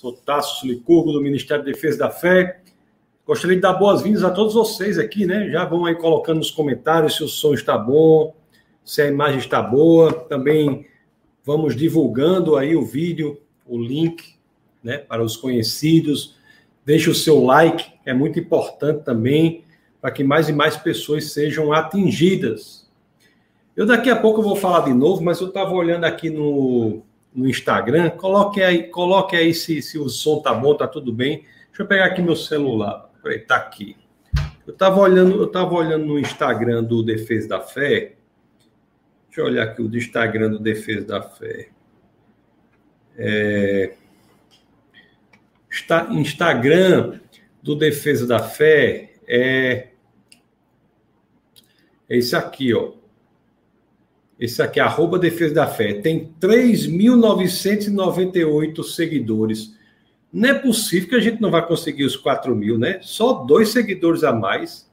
Sou Tasso Licurgo, do Ministério da Defesa da Fé. Gostaria de dar boas-vindas a todos vocês aqui, né? Já vão aí colocando nos comentários se o som está bom, se a imagem está boa. Também vamos divulgando aí o vídeo, o link, né, para os conhecidos. Deixe o seu like, é muito importante também para que mais e mais pessoas sejam atingidas. Eu daqui a pouco vou falar de novo, mas eu estava olhando aqui no, no Instagram. Coloque aí, coloque aí se, se o som tá bom, tá tudo bem. Deixa eu pegar aqui meu celular. Peraí, tá aqui. Eu estava olhando, eu tava olhando no Instagram do Defesa da Fé. Deixa eu olhar aqui o do Instagram do Defesa da Fé. É, está, Instagram do Defesa da Fé é, é esse aqui, ó. Esse aqui, arroba Defesa da Fé, tem 3.998 seguidores. Não é possível que a gente não vai conseguir os 4 mil, né? Só dois seguidores a mais.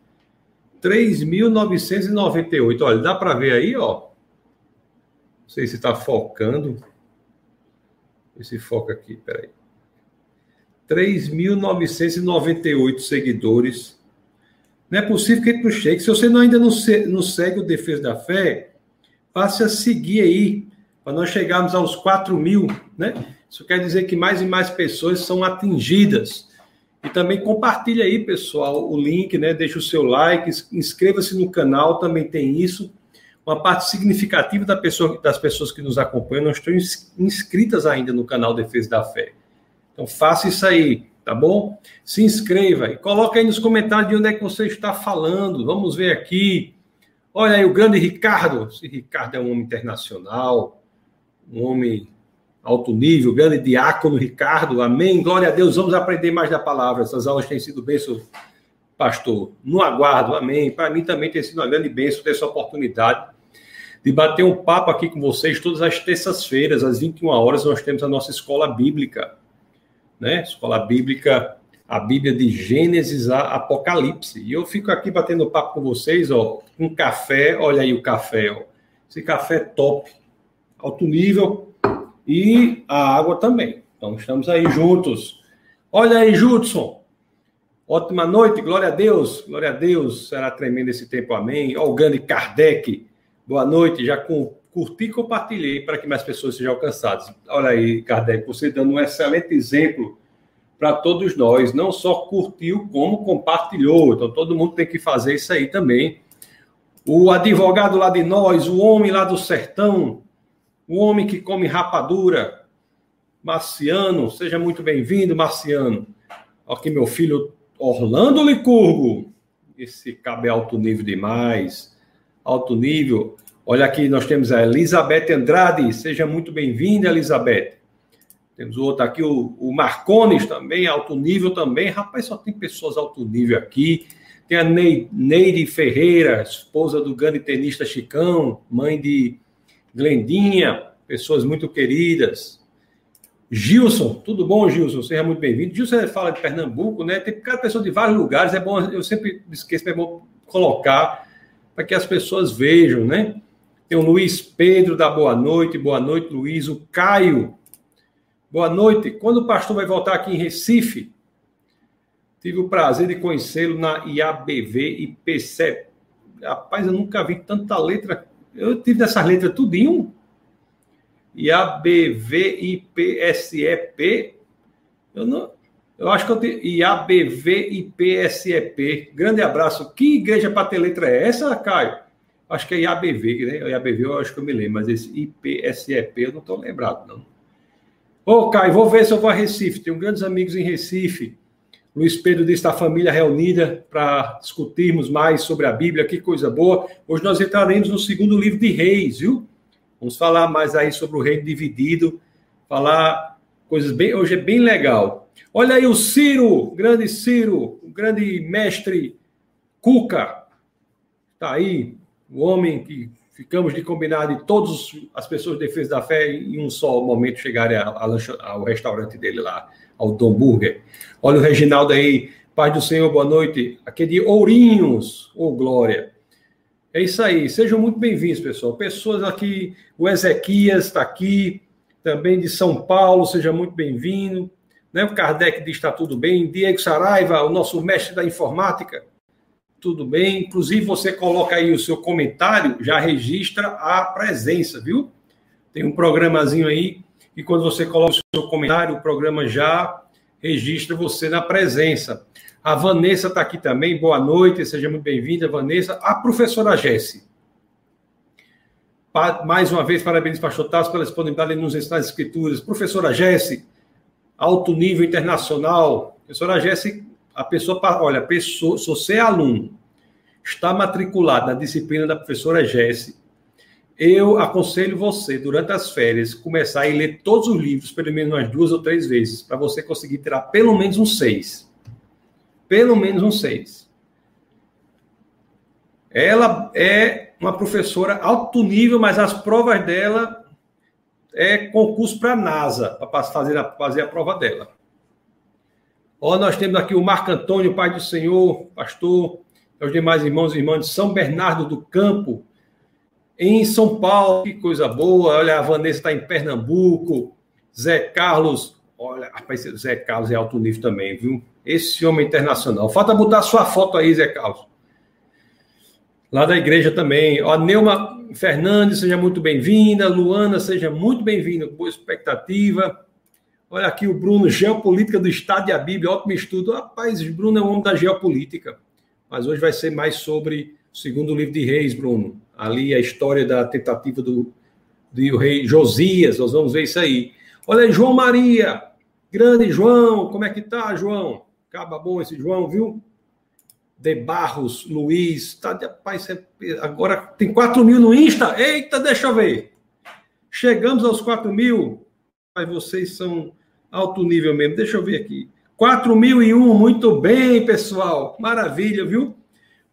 3.998. Olha, dá para ver aí, ó. Não sei se está focando. Esse foca aqui, peraí. 3.998 seguidores. Não é possível que não chegue. Se você ainda não segue o Defesa da Fé, passe a seguir aí, para nós chegarmos aos 4 mil, né? Isso quer dizer que mais e mais pessoas são atingidas. E também compartilha aí, pessoal, o link, né? Deixa o seu like, inscreva-se no canal, também tem isso. Uma parte significativa da pessoa, das pessoas que nos acompanham não estão inscritas ainda no canal Defesa da Fé. Então faça isso aí, tá bom? Se inscreva e coloque aí nos comentários de onde é que você está falando. Vamos ver aqui. Olha aí o grande Ricardo. Esse Ricardo é um homem internacional, um homem alto nível, grande diácono Ricardo. Amém. Glória a Deus. Vamos aprender mais da palavra. Essas aulas têm sido bênçãos, pastor. No aguardo. Amém. Para mim também tem sido uma grande bênção ter essa oportunidade de bater um papo aqui com vocês todas as terças-feiras, às 21 horas, nós temos a nossa escola bíblica, né? Escola bíblica a Bíblia de Gênesis a Apocalipse. E eu fico aqui batendo papo com vocês, ó, um café, olha aí o café, ó. Esse café é top, alto nível, e a água também. Então estamos aí juntos. Olha aí, Judson. Ótima noite, glória a Deus, glória a Deus. Será tremendo esse tempo, amém. Ó, o Kardec, boa noite. Já com, curti e compartilhei para que mais pessoas sejam alcançadas. Olha aí, Kardec, você dando um excelente exemplo para todos nós. Não só curtiu, como compartilhou. Então, todo mundo tem que fazer isso aí também. O advogado lá de nós, o homem lá do sertão, o homem que come rapadura, Marciano, seja muito bem-vindo, Marciano. Aqui, meu filho Orlando Licurgo. Esse cabe alto nível demais. Alto nível. Olha aqui, nós temos a Elizabeth Andrade. Seja muito bem-vinda, Elizabeth. Temos o outro aqui, o, o Marcones também, alto nível também. Rapaz, só tem pessoas alto nível aqui. Tem a Neide Ferreira, esposa do grande tenista Chicão, mãe de Glendinha, pessoas muito queridas. Gilson, tudo bom, Gilson? Seja muito bem-vindo. Gilson fala de Pernambuco, né? Tem cada pessoa de vários lugares, é bom, eu sempre esqueço, é bom colocar para que as pessoas vejam, né? Tem o Luiz Pedro da Boa Noite, boa noite, Luiz. O Caio Boa noite. Quando o pastor vai voltar aqui em Recife? Tive o prazer de conhecê-lo na IABV PCE. Rapaz, eu nunca vi tanta letra. Eu tive dessas letras tudinho. IABV e PSEP. Eu não. Eu acho que eu tenho. IABV e PSEP. Grande abraço. Que igreja para ter letra é essa, Caio? Acho que é IABV, né? IABV eu acho que eu me lembro, mas esse IPSEP eu não estou lembrado, não. Ô, Caio, vou ver se eu vou a Recife. Tenho grandes amigos em Recife. Luiz Pedro disse a família reunida para discutirmos mais sobre a Bíblia. Que coisa boa. Hoje nós entraremos no segundo livro de Reis, viu? Vamos falar mais aí sobre o reino dividido. Falar coisas bem. Hoje é bem legal. Olha aí o Ciro, grande Ciro, o grande mestre Cuca. Está aí, o homem que ficamos de combinar de todas as pessoas de defesa da fé em um só momento chegarem ao restaurante dele lá, ao Dom Burger. Olha o Reginaldo aí, Paz do Senhor, boa noite. Aqui de Ourinhos, ô oh, glória. É isso aí, sejam muito bem-vindos, pessoal. Pessoas aqui, o Ezequias está aqui, também de São Paulo, seja muito bem-vindo. Né? O Kardec diz está tudo bem. Diego Saraiva, o nosso mestre da informática, tudo bem. Inclusive, você coloca aí o seu comentário, já registra a presença, viu? Tem um programazinho aí, e quando você coloca o seu comentário, o programa já registra você na presença. A Vanessa está aqui também, boa noite, seja muito bem-vinda, Vanessa. A professora Jesse. Mais uma vez, parabéns, pastor Tasso, pela disponibilidade de nos ensinar as escrituras. Professora Jesse, alto nível internacional. Professora Jesse, a pessoa, olha, pessoa, se você é aluno, está matriculado na disciplina da professora Jesse, eu aconselho você, durante as férias, começar a ler todos os livros, pelo menos umas duas ou três vezes, para você conseguir tirar pelo menos um seis. Pelo menos um seis. Ela é uma professora alto nível, mas as provas dela é concurso para a NASA, para fazer a, fazer a prova dela. Ó, nós temos aqui o Marco Antônio, Pai do Senhor, pastor, os demais irmãos e irmãs de São Bernardo do Campo, em São Paulo, que coisa boa. Olha, a Vanessa está em Pernambuco. Zé Carlos, olha, rapaz, Zé Carlos é alto nível também, viu? Esse homem internacional. Falta botar sua foto aí, Zé Carlos. Lá da igreja também. Ó, Neuma Fernandes, seja muito bem-vinda. Luana, seja muito bem-vinda. Boa expectativa. Olha aqui o Bruno, Geopolítica do Estado e a Bíblia, ótimo estudo. Rapaz, Bruno é um homem da geopolítica. Mas hoje vai ser mais sobre o segundo livro de Reis, Bruno ali a história da tentativa do, do rei Josias, nós vamos ver isso aí. Olha aí, João Maria, grande João, como é que tá, João? Acaba bom esse João, viu? De Barros, Luiz, tá, rapaz, agora tem 4 mil no Insta, eita, deixa eu ver. Chegamos aos 4 mil, mas vocês são alto nível mesmo, deixa eu ver aqui. 4001, muito bem, pessoal, maravilha, viu?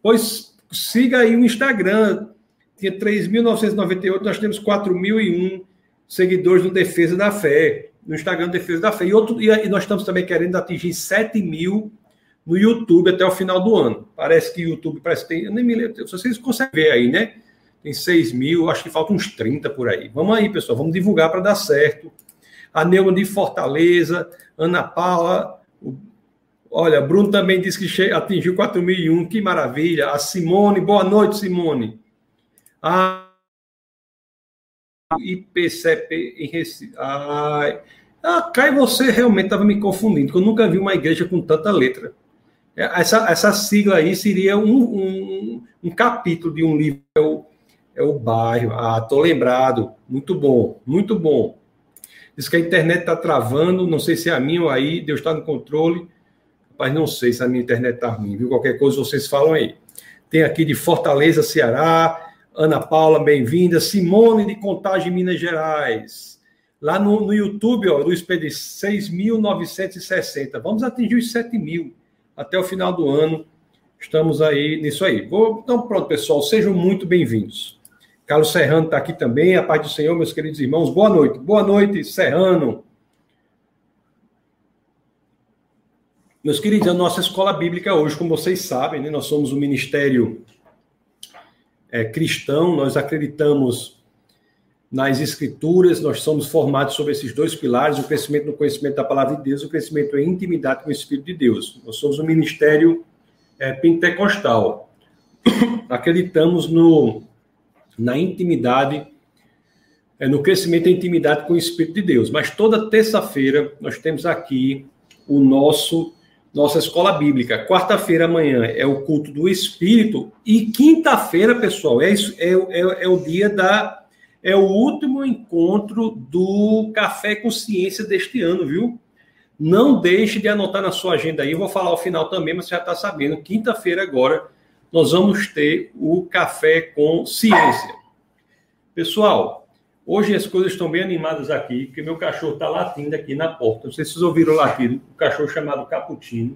Pois siga aí o Instagram, tinha 3.998, nós temos 4.001 seguidores no Defesa da Fé, no Instagram Defesa da Fé. E, outro, e nós estamos também querendo atingir 7 mil no YouTube até o final do ano. Parece que o YouTube parece que tem. Eu nem me lembro, vocês conseguem ver aí, né? Tem 6 mil, acho que faltam uns 30 por aí. Vamos aí, pessoal, vamos divulgar para dar certo. A Neuma de Fortaleza, Ana Paula. Olha, Bruno também disse que atingiu 4.001, que maravilha. A Simone, boa noite, Simone. Ah, IPCP em Recife. Ah, ah, Caio, você realmente estava me confundindo, porque eu nunca vi uma igreja com tanta letra. É, essa, essa sigla aí seria um, um, um capítulo de um livro, é o, é o bairro. Ah, tô lembrado. Muito bom, muito bom. Diz que a internet está travando, não sei se é a minha ou aí, Deus está no controle. Mas não sei se a minha internet está ruim, viu? Qualquer coisa vocês falam aí. Tem aqui de Fortaleza, Ceará, Ana Paula, bem-vinda. Simone de Contagem, Minas Gerais. Lá no, no YouTube, ó, Luiz Pedro, 6.960. Vamos atingir os 7 mil até o final do ano. Estamos aí nisso aí. Vou, então, pronto, pessoal, sejam muito bem-vindos. Carlos Serrano está aqui também. A paz do Senhor, meus queridos irmãos. Boa noite. Boa noite, Serrano. Meus queridos, a nossa escola bíblica hoje, como vocês sabem, né, nós somos o Ministério é, cristão, nós acreditamos nas escrituras, nós somos formados sobre esses dois pilares, o crescimento no conhecimento da palavra de Deus, o crescimento em intimidade com o Espírito de Deus. Nós somos um ministério é, pentecostal. Acreditamos no, na intimidade, é, no crescimento em intimidade com o Espírito de Deus. Mas toda terça-feira nós temos aqui o nosso nossa escola bíblica. Quarta-feira amanhã é o culto do Espírito e quinta-feira, pessoal, é, isso, é, é, é o dia da é o último encontro do Café Consciência deste ano, viu? Não deixe de anotar na sua agenda aí, eu vou falar ao final também, mas você já está sabendo. Quinta-feira agora nós vamos ter o Café com Ciência. Pessoal, Hoje as coisas estão bem animadas aqui, porque meu cachorro está latindo aqui na porta. Não sei se vocês ouviram latido, o cachorro chamado Caputino.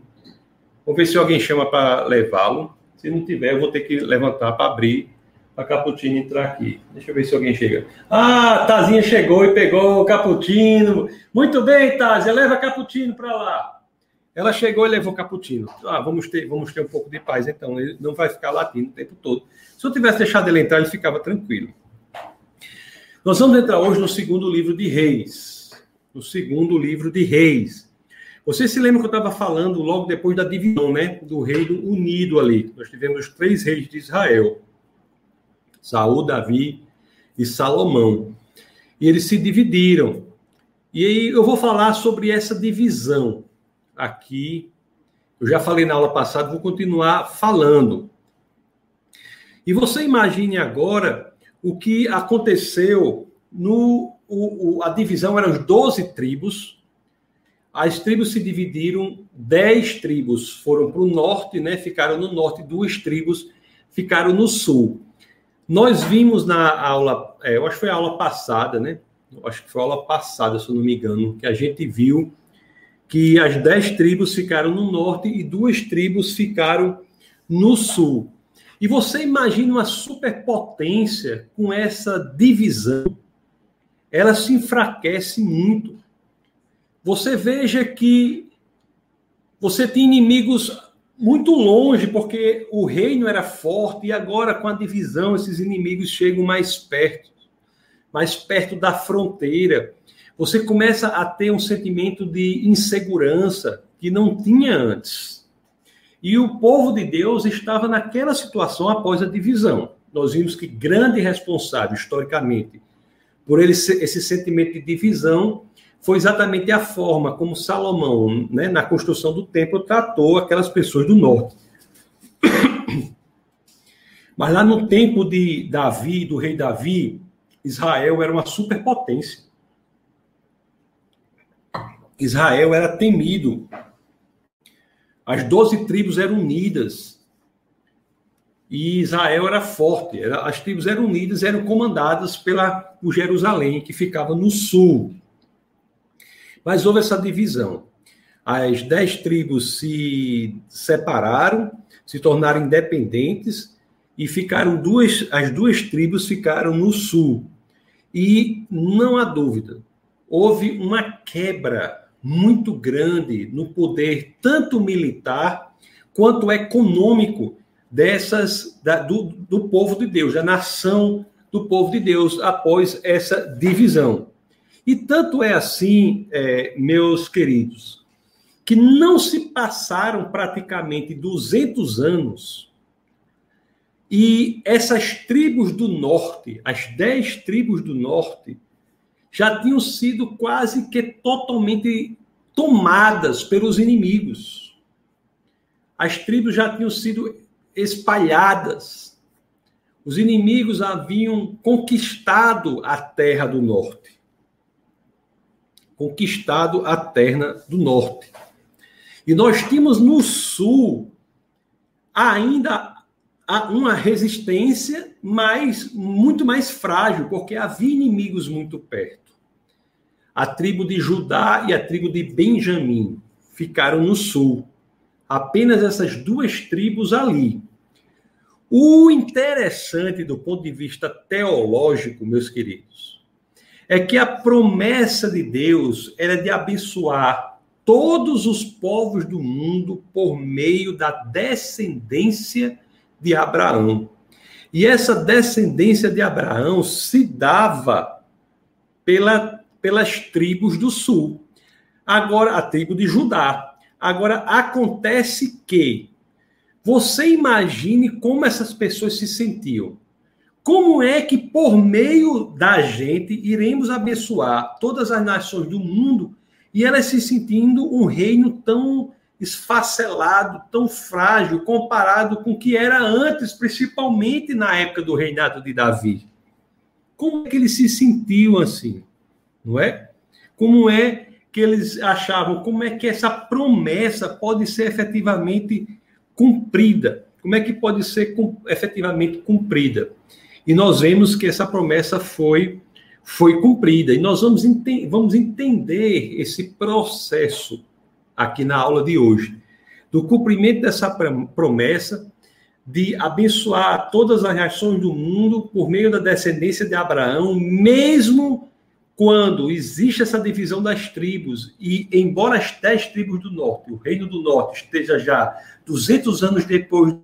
Vou ver se alguém chama para levá-lo. Se não tiver, eu vou ter que levantar para abrir para Caputino entrar aqui. Deixa eu ver se alguém chega. Ah, Tazinha chegou e pegou o Caputino. Muito bem, Tazia, leva Caputino para lá. Ela chegou e levou Caputino. Ah, vamos ter, vamos ter um pouco de paz, então. Ele não vai ficar latindo o tempo todo. Se eu tivesse deixado ele entrar, ele ficava tranquilo. Nós vamos entrar hoje no segundo livro de Reis. No segundo livro de Reis. Você se lembra que eu estava falando logo depois da divisão, né? Do reino unido ali. Nós tivemos os três reis de Israel: Saul, Davi e Salomão. E eles se dividiram. E aí eu vou falar sobre essa divisão aqui. Eu já falei na aula passada, vou continuar falando. E você imagine agora o que aconteceu no. O, o, a divisão eram as 12 tribos, as tribos se dividiram, dez tribos foram para o norte, né? Ficaram no norte, duas tribos ficaram no sul. Nós vimos na aula, é, eu acho que foi a aula passada, né? Eu acho que foi a aula passada, se eu não me engano, que a gente viu que as dez tribos ficaram no norte e duas tribos ficaram no sul. E você imagina uma superpotência com essa divisão, ela se enfraquece muito. Você veja que você tem inimigos muito longe, porque o reino era forte, e agora, com a divisão, esses inimigos chegam mais perto mais perto da fronteira. Você começa a ter um sentimento de insegurança que não tinha antes. E o povo de Deus estava naquela situação após a divisão. Nós vimos que grande responsável, historicamente, por ele, esse sentimento de divisão foi exatamente a forma como Salomão, né, na construção do templo, tratou aquelas pessoas do norte. Mas lá no tempo de Davi, do rei Davi, Israel era uma superpotência. Israel era temido. As doze tribos eram unidas. E Israel era forte. As tribos eram unidas, eram comandadas pela, por Jerusalém, que ficava no sul. Mas houve essa divisão. As dez tribos se separaram, se tornaram independentes e ficaram duas, as duas tribos ficaram no sul. E não há dúvida, houve uma quebra muito grande no poder tanto militar quanto econômico dessas da, do, do povo de Deus, da nação do povo de Deus após essa divisão. E tanto é assim, é, meus queridos, que não se passaram praticamente 200 anos e essas tribos do norte, as dez tribos do norte, já tinham sido quase que totalmente tomadas pelos inimigos. As tribos já tinham sido espalhadas. Os inimigos haviam conquistado a terra do norte conquistado a terra do norte. E nós tínhamos no sul ainda uma resistência mais, muito mais frágil, porque havia inimigos muito perto. A tribo de Judá e a tribo de Benjamim ficaram no sul. Apenas essas duas tribos ali. O interessante do ponto de vista teológico, meus queridos, é que a promessa de Deus era de abençoar todos os povos do mundo por meio da descendência de Abraão. E essa descendência de Abraão se dava pela, pelas tribos do sul. Agora, a tribo de Judá. Agora, acontece que você imagine como essas pessoas se sentiam. Como é que, por meio da gente, iremos abençoar todas as nações do mundo e elas se sentindo um reino tão esfacelado, tão frágil, comparado com o que era antes, principalmente na época do reinado de Davi? Como é que eles se sentiam assim? Não é? Como é que eles achavam? Como é que essa promessa pode ser efetivamente cumprida? Como é que pode ser efetivamente cumprida? E nós vemos que essa promessa foi, foi cumprida. E nós vamos, ente vamos entender esse processo aqui na aula de hoje, do cumprimento dessa promessa de abençoar todas as nações do mundo por meio da descendência de Abraão, mesmo quando existe essa divisão das tribos, e embora as dez tribos do norte, o reino do norte, esteja já 200 anos depois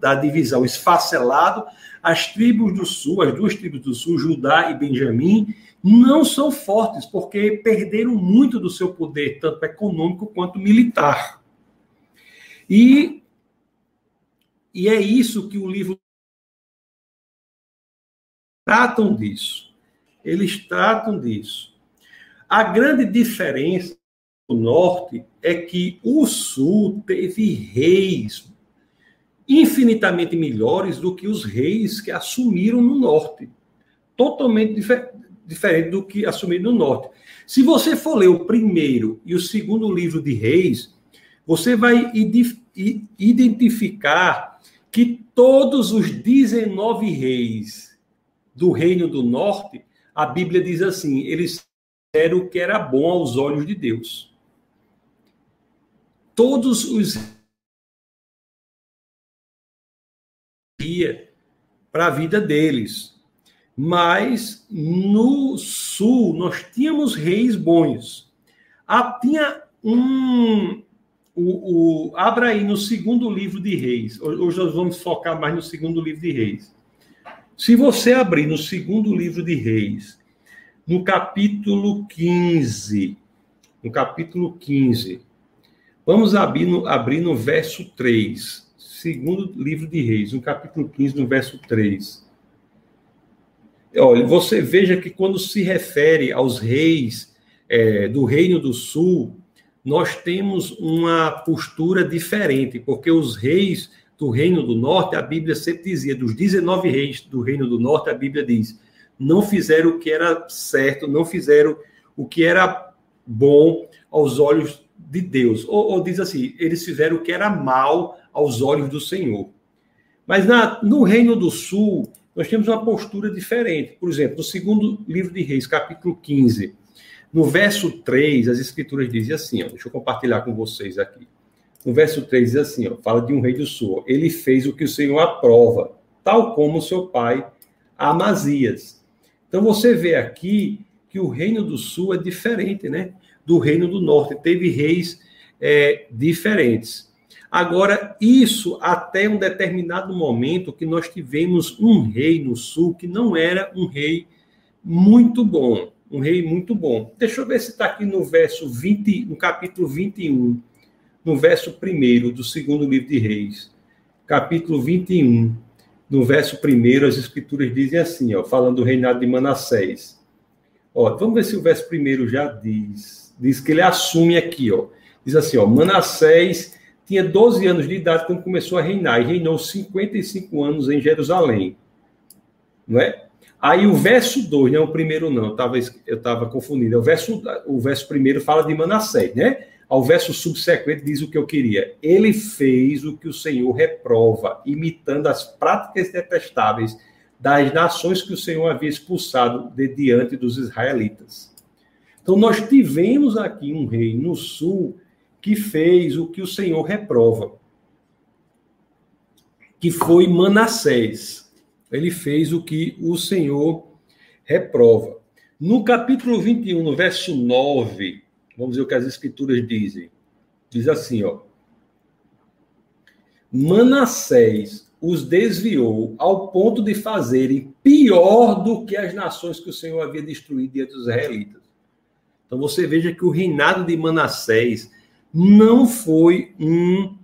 da divisão esfacelado, as tribos do sul, as duas tribos do sul, Judá e Benjamim, não são fortes, porque perderam muito do seu poder, tanto econômico quanto militar. E, e é isso que o livro tratam disso. Eles tratam disso. A grande diferença do norte é que o sul teve reis infinitamente melhores do que os reis que assumiram no norte. Totalmente dif diferente do que assumiram no norte. Se você for ler o primeiro e o segundo livro de reis, você vai identificar que todos os 19 reis do reino do norte, a Bíblia diz assim, eles fizeram o que era bom aos olhos de Deus. Todos os para a vida deles. Mas no sul nós tínhamos reis bons. Ah, tinha um. O, o, abra aí no segundo livro de Reis. Hoje nós vamos focar mais no segundo livro de Reis. Se você abrir no segundo livro de Reis, no capítulo 15, no capítulo 15, vamos abrir no, abrir no verso 3 segundo livro de Reis, no capítulo 15, no verso 3. Olha, você veja que quando se refere aos reis é, do Reino do Sul, nós temos uma postura diferente, porque os reis do Reino do Norte, a Bíblia sempre dizia, dos 19 reis do Reino do Norte, a Bíblia diz, não fizeram o que era certo, não fizeram o que era bom aos olhos de Deus. Ou, ou diz assim, eles fizeram o que era mal aos olhos do Senhor. Mas na, no Reino do Sul, nós temos uma postura diferente. Por exemplo, no segundo livro de Reis, capítulo 15, no verso 3, as escrituras dizem assim, ó, deixa eu compartilhar com vocês aqui. No verso 3 diz assim, ó, fala de um rei do sul. Ele fez o que o Senhor aprova, tal como seu pai Amazias. Então você vê aqui que o reino do sul é diferente, né? Do reino do norte. Teve reis é, diferentes. Agora, isso até um determinado momento que nós tivemos um rei no sul que não era um rei muito bom, um rei muito bom. Deixa eu ver se está aqui no verso 20, no capítulo 21, no verso 1 do segundo livro de Reis. Capítulo 21, no verso 1, as escrituras dizem assim, ó, falando do reinado de Manassés. Ó, vamos ver se o verso 1 já diz. Diz que ele assume aqui, ó. Diz assim, ó, Manassés tinha 12 anos de idade quando começou a reinar e reinou 55 anos em Jerusalém. Não é? Aí o verso 2, não é o primeiro não, eu estava confundindo. O verso, o verso primeiro fala de Manassés, né? Ao verso subsequente diz o que eu queria. Ele fez o que o Senhor reprova, imitando as práticas detestáveis das nações que o Senhor havia expulsado de diante dos israelitas. Então nós tivemos aqui um rei no sul que fez o que o Senhor reprova, que foi Manassés. Ele fez o que o Senhor reprova. No capítulo 21, no verso 9, vamos ver o que as escrituras dizem. Diz assim, ó. Manassés os desviou ao ponto de fazerem pior do que as nações que o Senhor havia destruído diante dos israelitas. Então você veja que o reinado de Manassés não foi um,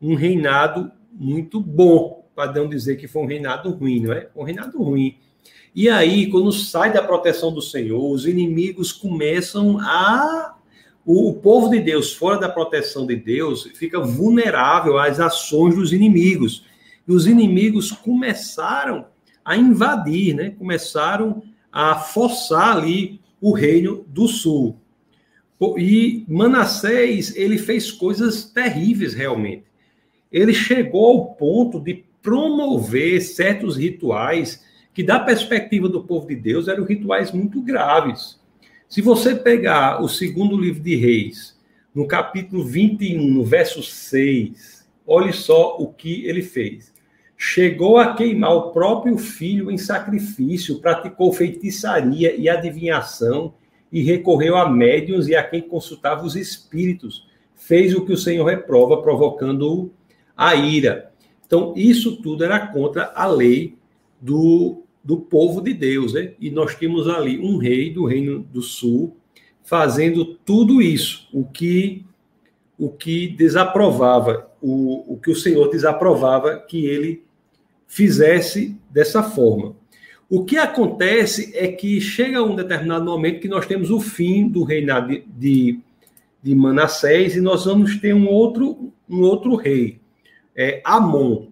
um reinado muito bom, para não dizer que foi um reinado ruim, não é? Um reinado ruim. E aí, quando sai da proteção do Senhor, os inimigos começam a. O, povo de Deus, fora da proteção de Deus, fica vulnerável às ações dos inimigos. E os inimigos começaram a invadir, né? começaram a forçar ali o reino do sul. E Manassés, ele fez coisas terríveis realmente. Ele chegou ao ponto de promover certos rituais que, da perspectiva do povo de Deus, eram rituais muito graves. Se você pegar o segundo livro de Reis, no capítulo 21, no verso 6, olhe só o que ele fez. Chegou a queimar o próprio filho em sacrifício, praticou feitiçaria e adivinhação e recorreu a médiuns e a quem consultava os espíritos. Fez o que o Senhor reprova, provocando a ira. Então, isso tudo era contra a lei do, do povo de Deus, né? E nós tínhamos ali um rei do reino do sul fazendo tudo isso, o que o que desaprovava, o, o que o Senhor desaprovava que ele fizesse dessa forma. O que acontece é que chega um determinado momento que nós temos o fim do reinado de, de, de Manassés e nós vamos ter um outro, um outro rei, é Amon.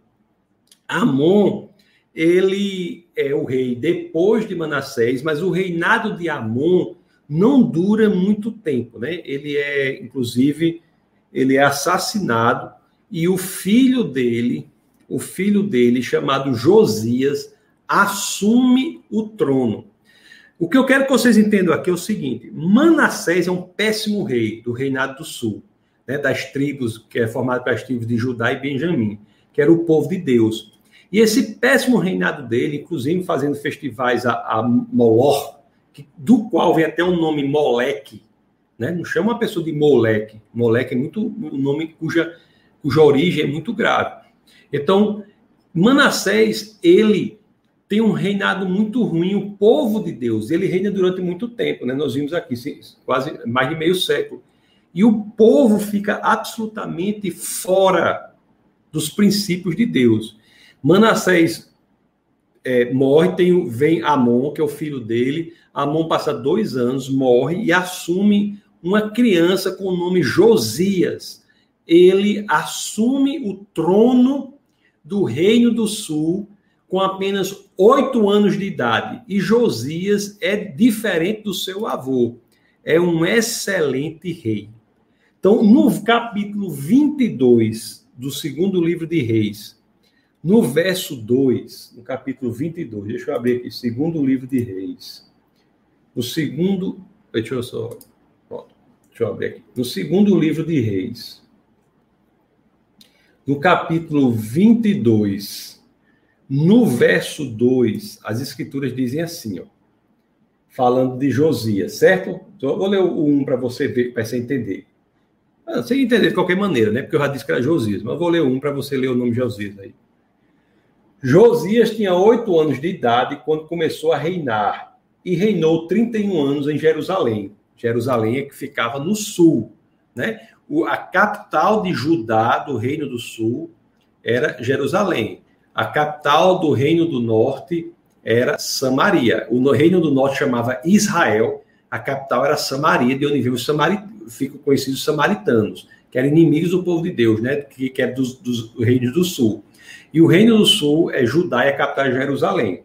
Amon, ele é o rei depois de Manassés, mas o reinado de Amon não dura muito tempo, né? Ele é, inclusive, ele é assassinado e o filho dele, o filho dele chamado Josias, assume o trono. O que eu quero que vocês entendam aqui é o seguinte: Manassés é um péssimo rei do reinado do sul, né, das tribos que é formado pelas tribos de Judá e Benjamim, que era o povo de Deus. E esse péssimo reinado dele, inclusive fazendo festivais a, a Molor, que, do qual vem até o nome Moleque, né? Não chama uma pessoa de Moleque. Moleque é muito um nome cuja, cuja origem é muito grave. Então, Manassés, ele tem um reinado muito ruim, o povo de Deus, ele reina durante muito tempo, né? Nós vimos aqui quase mais de meio século. E o povo fica absolutamente fora dos princípios de Deus. Manassés é, morre, tem, vem Amon, que é o filho dele. Amon passa dois anos, morre e assume uma criança com o nome Josias. Ele assume o trono do Reino do Sul com apenas oito anos de idade. E Josias é diferente do seu avô. É um excelente rei. Então, no capítulo 22 do segundo livro de Reis, no verso 2, no capítulo 22, deixa eu abrir aqui, segundo livro de Reis. No segundo. Deixa eu só. deixa eu abrir aqui. No segundo livro de Reis, no capítulo 22, no verso 2, as escrituras dizem assim, ó, falando de Josias, certo? Então, eu vou ler o 1 para você ver, para você entender. Ah, você entender de qualquer maneira, né? Porque eu já disse que era Josias, mas eu vou ler um para você ler o nome de Josias aí. Josias tinha oito anos de idade quando começou a reinar e reinou 31 anos em Jerusalém. Jerusalém é que ficava no sul, né? O, a capital de Judá, do Reino do Sul, era Jerusalém. A capital do Reino do Norte era Samaria. O Reino do Norte chamava Israel, a capital era Samaria, de onde veio os samarit... ficam conhecidos os samaritanos, que eram inimigos do povo de Deus, né? que, que é dos, dos reinos do sul. E o reino do sul é Judá e a capital é Jerusalém.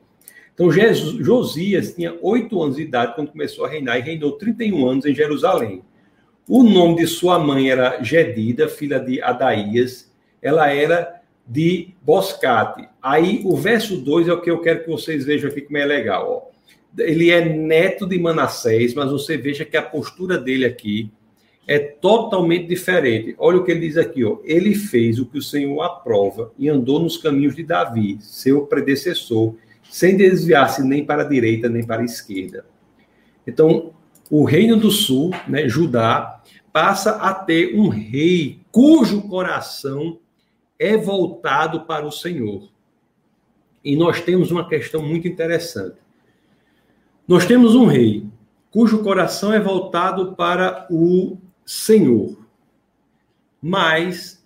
Então, Josias tinha oito anos de idade quando começou a reinar e reinou 31 anos em Jerusalém. O nome de sua mãe era Gedida, filha de Adaías. Ela era de Boscate. Aí, o verso 2 é o que eu quero que vocês vejam aqui como é legal. Ó. Ele é neto de Manassés, mas você veja que a postura dele aqui é totalmente diferente. Olha o que ele diz aqui, ó. Ele fez o que o Senhor aprova e andou nos caminhos de Davi, seu predecessor, sem desviar-se nem para a direita nem para a esquerda. Então, o reino do sul, né, Judá, passa a ter um rei cujo coração é voltado para o Senhor. E nós temos uma questão muito interessante. Nós temos um rei cujo coração é voltado para o Senhor, mas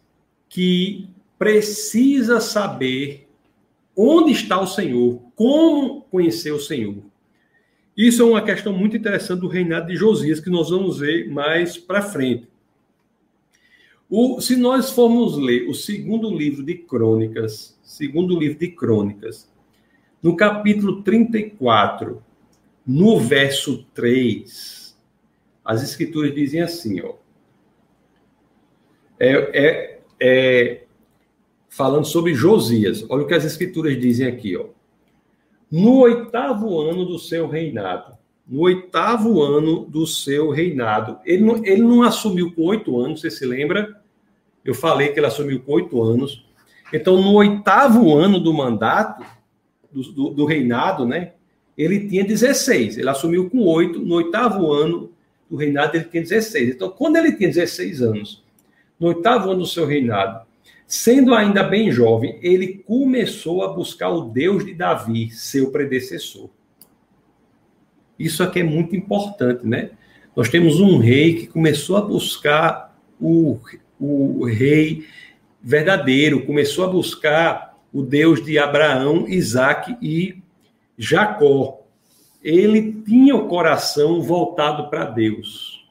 que precisa saber onde está o Senhor, como conhecer o Senhor. Isso é uma questão muito interessante do reinado de Josias, que nós vamos ver mais para frente. O, se nós formos ler o segundo livro de Crônicas, segundo livro de Crônicas, no capítulo 34, no verso 3, as escrituras dizem assim, ó. É, é, é, falando sobre Josias. Olha o que as escrituras dizem aqui, ó. No oitavo ano do seu reinado, no oitavo ano do seu reinado, ele não, ele não assumiu com oito anos, você se lembra? Eu falei que ele assumiu com oito anos. Então, no oitavo ano do mandato, do, do, do reinado, né? Ele tinha 16. Ele assumiu com oito. No oitavo ano, do reinado ele tinha 16. Então, quando ele tinha 16 anos, no oitavo ano do seu reinado, Sendo ainda bem jovem, ele começou a buscar o Deus de Davi, seu predecessor. Isso aqui é muito importante, né? Nós temos um rei que começou a buscar o, o rei verdadeiro, começou a buscar o Deus de Abraão, Isaac e Jacó. Ele tinha o coração voltado para Deus.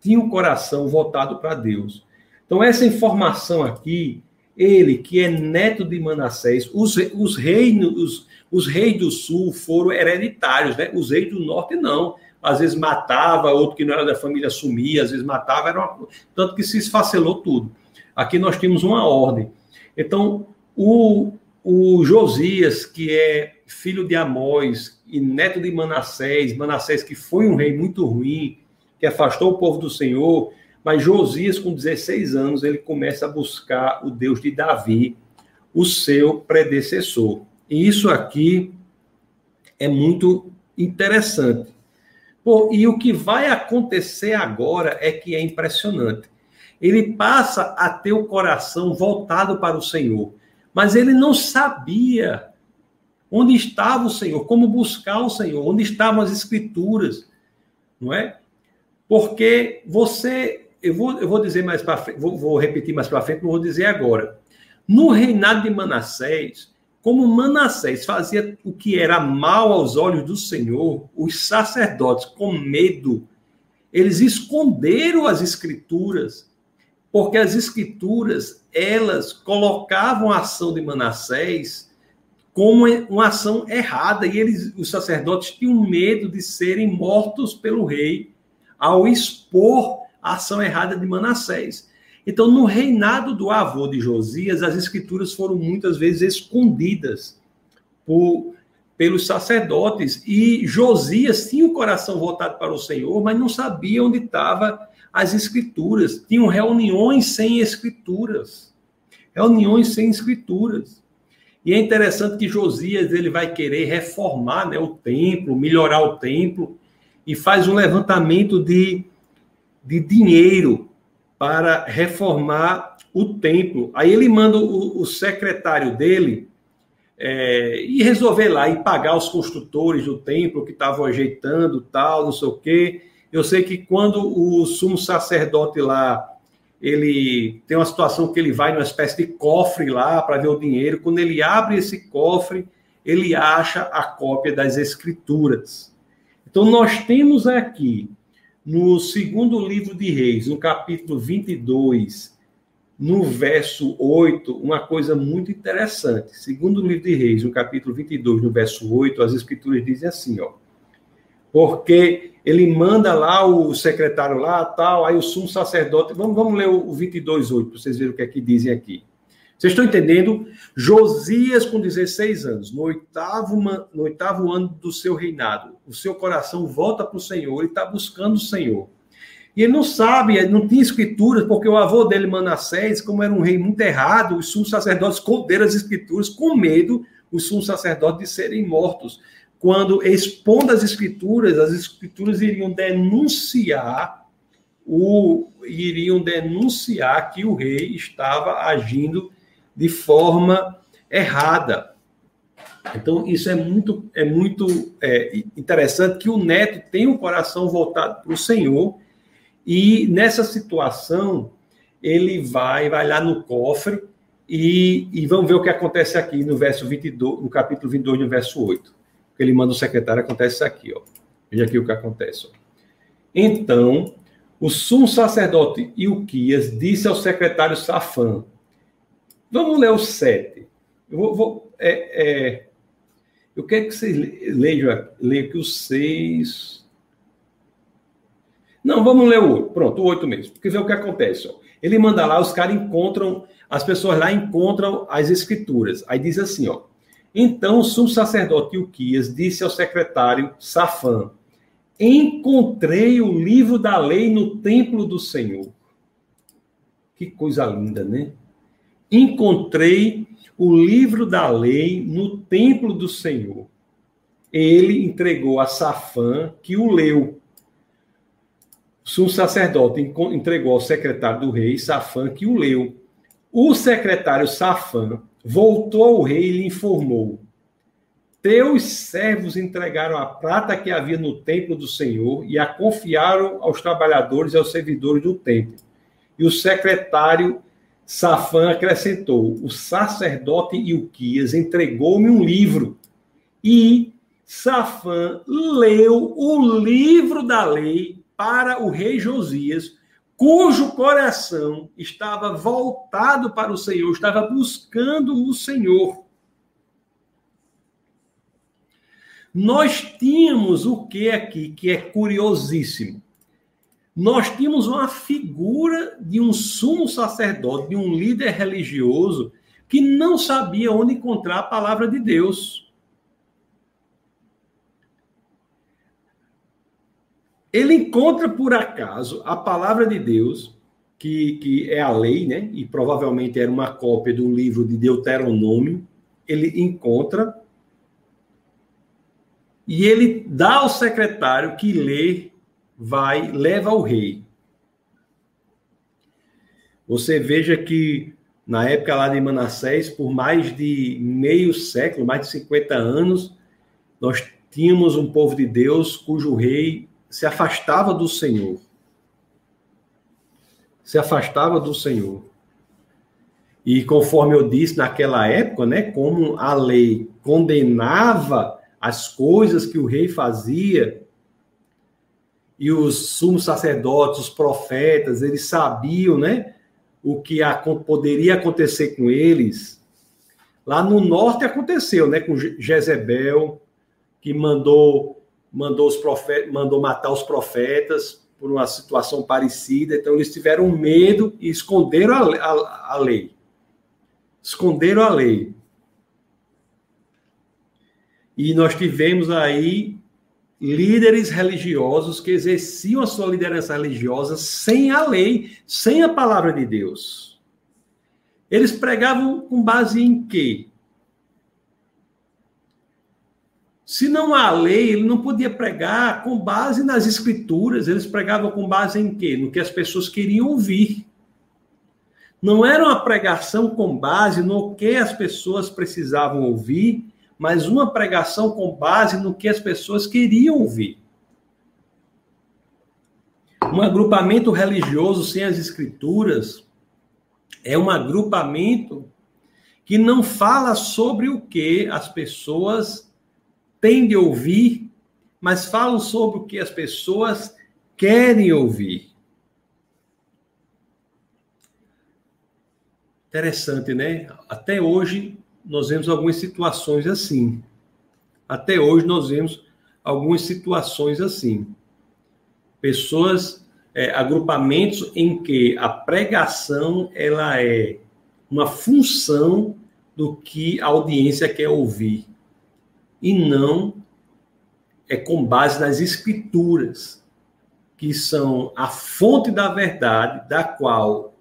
Tinha o coração voltado para Deus. Então, essa informação aqui, ele que é neto de Manassés, os, os, reinos, os, os reis do sul foram hereditários, né? Os reis do norte não às vezes matava, outro que não era da família sumia, às vezes matava, era uma... tanto que se esfacelou tudo. Aqui nós temos uma ordem. Então, o, o Josias, que é filho de Amós e neto de Manassés, Manassés que foi um rei muito ruim, que afastou o povo do Senhor, mas Josias, com 16 anos, ele começa a buscar o Deus de Davi, o seu predecessor. E isso aqui é muito interessante. E o que vai acontecer agora é que é impressionante. Ele passa a ter o coração voltado para o Senhor, mas ele não sabia onde estava o Senhor, como buscar o Senhor, onde estavam as escrituras, não é? Porque você, eu vou, eu vou dizer mais para frente, vou, vou repetir mais para frente, não vou dizer agora. No reinado de Manassés, como Manassés fazia o que era mal aos olhos do Senhor, os sacerdotes, com medo, eles esconderam as escrituras, porque as escrituras, elas colocavam a ação de Manassés como uma ação errada, e eles, os sacerdotes tinham medo de serem mortos pelo rei ao expor a ação errada de Manassés. Então, no reinado do avô de Josias, as escrituras foram muitas vezes escondidas por, pelos sacerdotes. E Josias tinha o coração voltado para o Senhor, mas não sabia onde estavam as escrituras. Tinham reuniões sem escrituras. Reuniões sem escrituras. E é interessante que Josias ele vai querer reformar né, o templo, melhorar o templo, e faz um levantamento de, de dinheiro para reformar o templo. Aí ele manda o, o secretário dele é, e resolver lá e pagar os construtores do templo que estavam ajeitando, tal, não sei o quê. Eu sei que quando o sumo sacerdote lá ele tem uma situação que ele vai numa espécie de cofre lá para ver o dinheiro. Quando ele abre esse cofre, ele acha a cópia das escrituras. Então nós temos aqui no segundo livro de Reis, no capítulo 22, no verso 8, uma coisa muito interessante. Segundo livro de Reis, no capítulo 22, no verso 8, as escrituras dizem assim, ó. Porque ele manda lá o secretário lá, tal, aí o sumo sacerdote, vamos, vamos ler o 22, 8, para vocês verem o que é que dizem aqui. Vocês estão entendendo? Josias, com 16 anos, no oitavo, no oitavo ano do seu reinado, o seu coração volta para o Senhor e está buscando o Senhor. E ele não sabe, ele não tinha escrituras, porque o avô dele, Manassés, como era um rei muito errado, os sumos sacerdotes esconderam as escrituras com medo, os sumos sacerdotes de serem mortos. Quando expondo as escrituras, as escrituras iriam denunciar o iriam denunciar que o rei estava agindo de forma errada. Então, isso é muito, é muito é, interessante que o neto tem o coração voltado para o Senhor e nessa situação ele vai, vai lá no cofre e, e vamos ver o que acontece aqui no verso 22, no capítulo 22, no verso 8. Ele manda o secretário, acontece isso aqui, ó. Veja aqui o que acontece. Ó. Então, o sumo sacerdote Ilquias disse ao secretário Safã, Vamos ler o 7. Eu vou, vou é, é, eu quero que vocês leiam, leiam aqui o 6. Não, vamos ler o 8. Pronto, o 8 mesmo. Porque vê o que acontece. Ó. Ele manda lá, os caras encontram, as pessoas lá encontram as escrituras. Aí diz assim, ó. Então o sumo sacerdote Ilquias disse ao secretário Safã: Encontrei o livro da lei no templo do Senhor. Que coisa linda, né? encontrei o livro da lei no templo do Senhor. Ele entregou a Safã, que o leu. O sumo sacerdote entregou ao secretário do rei, Safã, que o leu. O secretário Safã voltou ao rei e lhe informou: Teus servos entregaram a prata que havia no templo do Senhor e a confiaram aos trabalhadores e aos servidores do templo. E o secretário Safã acrescentou: O sacerdote Ilquias entregou-me um livro e Safã leu o livro da lei para o rei Josias, cujo coração estava voltado para o Senhor, estava buscando o Senhor. Nós tínhamos o que aqui que é curiosíssimo. Nós tínhamos uma figura de um sumo sacerdote, de um líder religioso que não sabia onde encontrar a palavra de Deus. Ele encontra por acaso a palavra de Deus, que, que é a lei, né? E provavelmente era uma cópia do livro de Deuteronômio. Ele encontra e ele dá ao secretário que lê, vai, leva ao rei. Você veja que na época lá de Manassés, por mais de meio século, mais de 50 anos, nós tínhamos um povo de Deus cujo rei se afastava do Senhor. Se afastava do Senhor. E conforme eu disse naquela época, né, como a lei condenava as coisas que o rei fazia, e os sumos sacerdotes, os profetas, eles sabiam, né, o que a, poderia acontecer com eles. Lá no norte aconteceu, né, com Jezebel, que mandou mandou, os profetas, mandou matar os profetas por uma situação parecida. Então, eles tiveram medo e esconderam a, a, a lei. Esconderam a lei. E nós tivemos aí líderes religiosos que exerciam a sua liderança religiosa sem a lei, sem a palavra de Deus. Eles pregavam com base em quê? Se não há lei, ele não podia pregar com base nas escrituras, eles pregavam com base em quê? No que as pessoas queriam ouvir. Não era uma pregação com base no que as pessoas precisavam ouvir, mas uma pregação com base no que as pessoas queriam ouvir. Um agrupamento religioso sem as escrituras é um agrupamento que não fala sobre o que as pessoas têm de ouvir, mas falam sobre o que as pessoas querem ouvir. Interessante, né? Até hoje nós vemos algumas situações assim. Até hoje nós vemos algumas situações assim. Pessoas, é, agrupamentos em que a pregação ela é uma função do que a audiência quer ouvir e não é com base nas escrituras, que são a fonte da verdade, da qual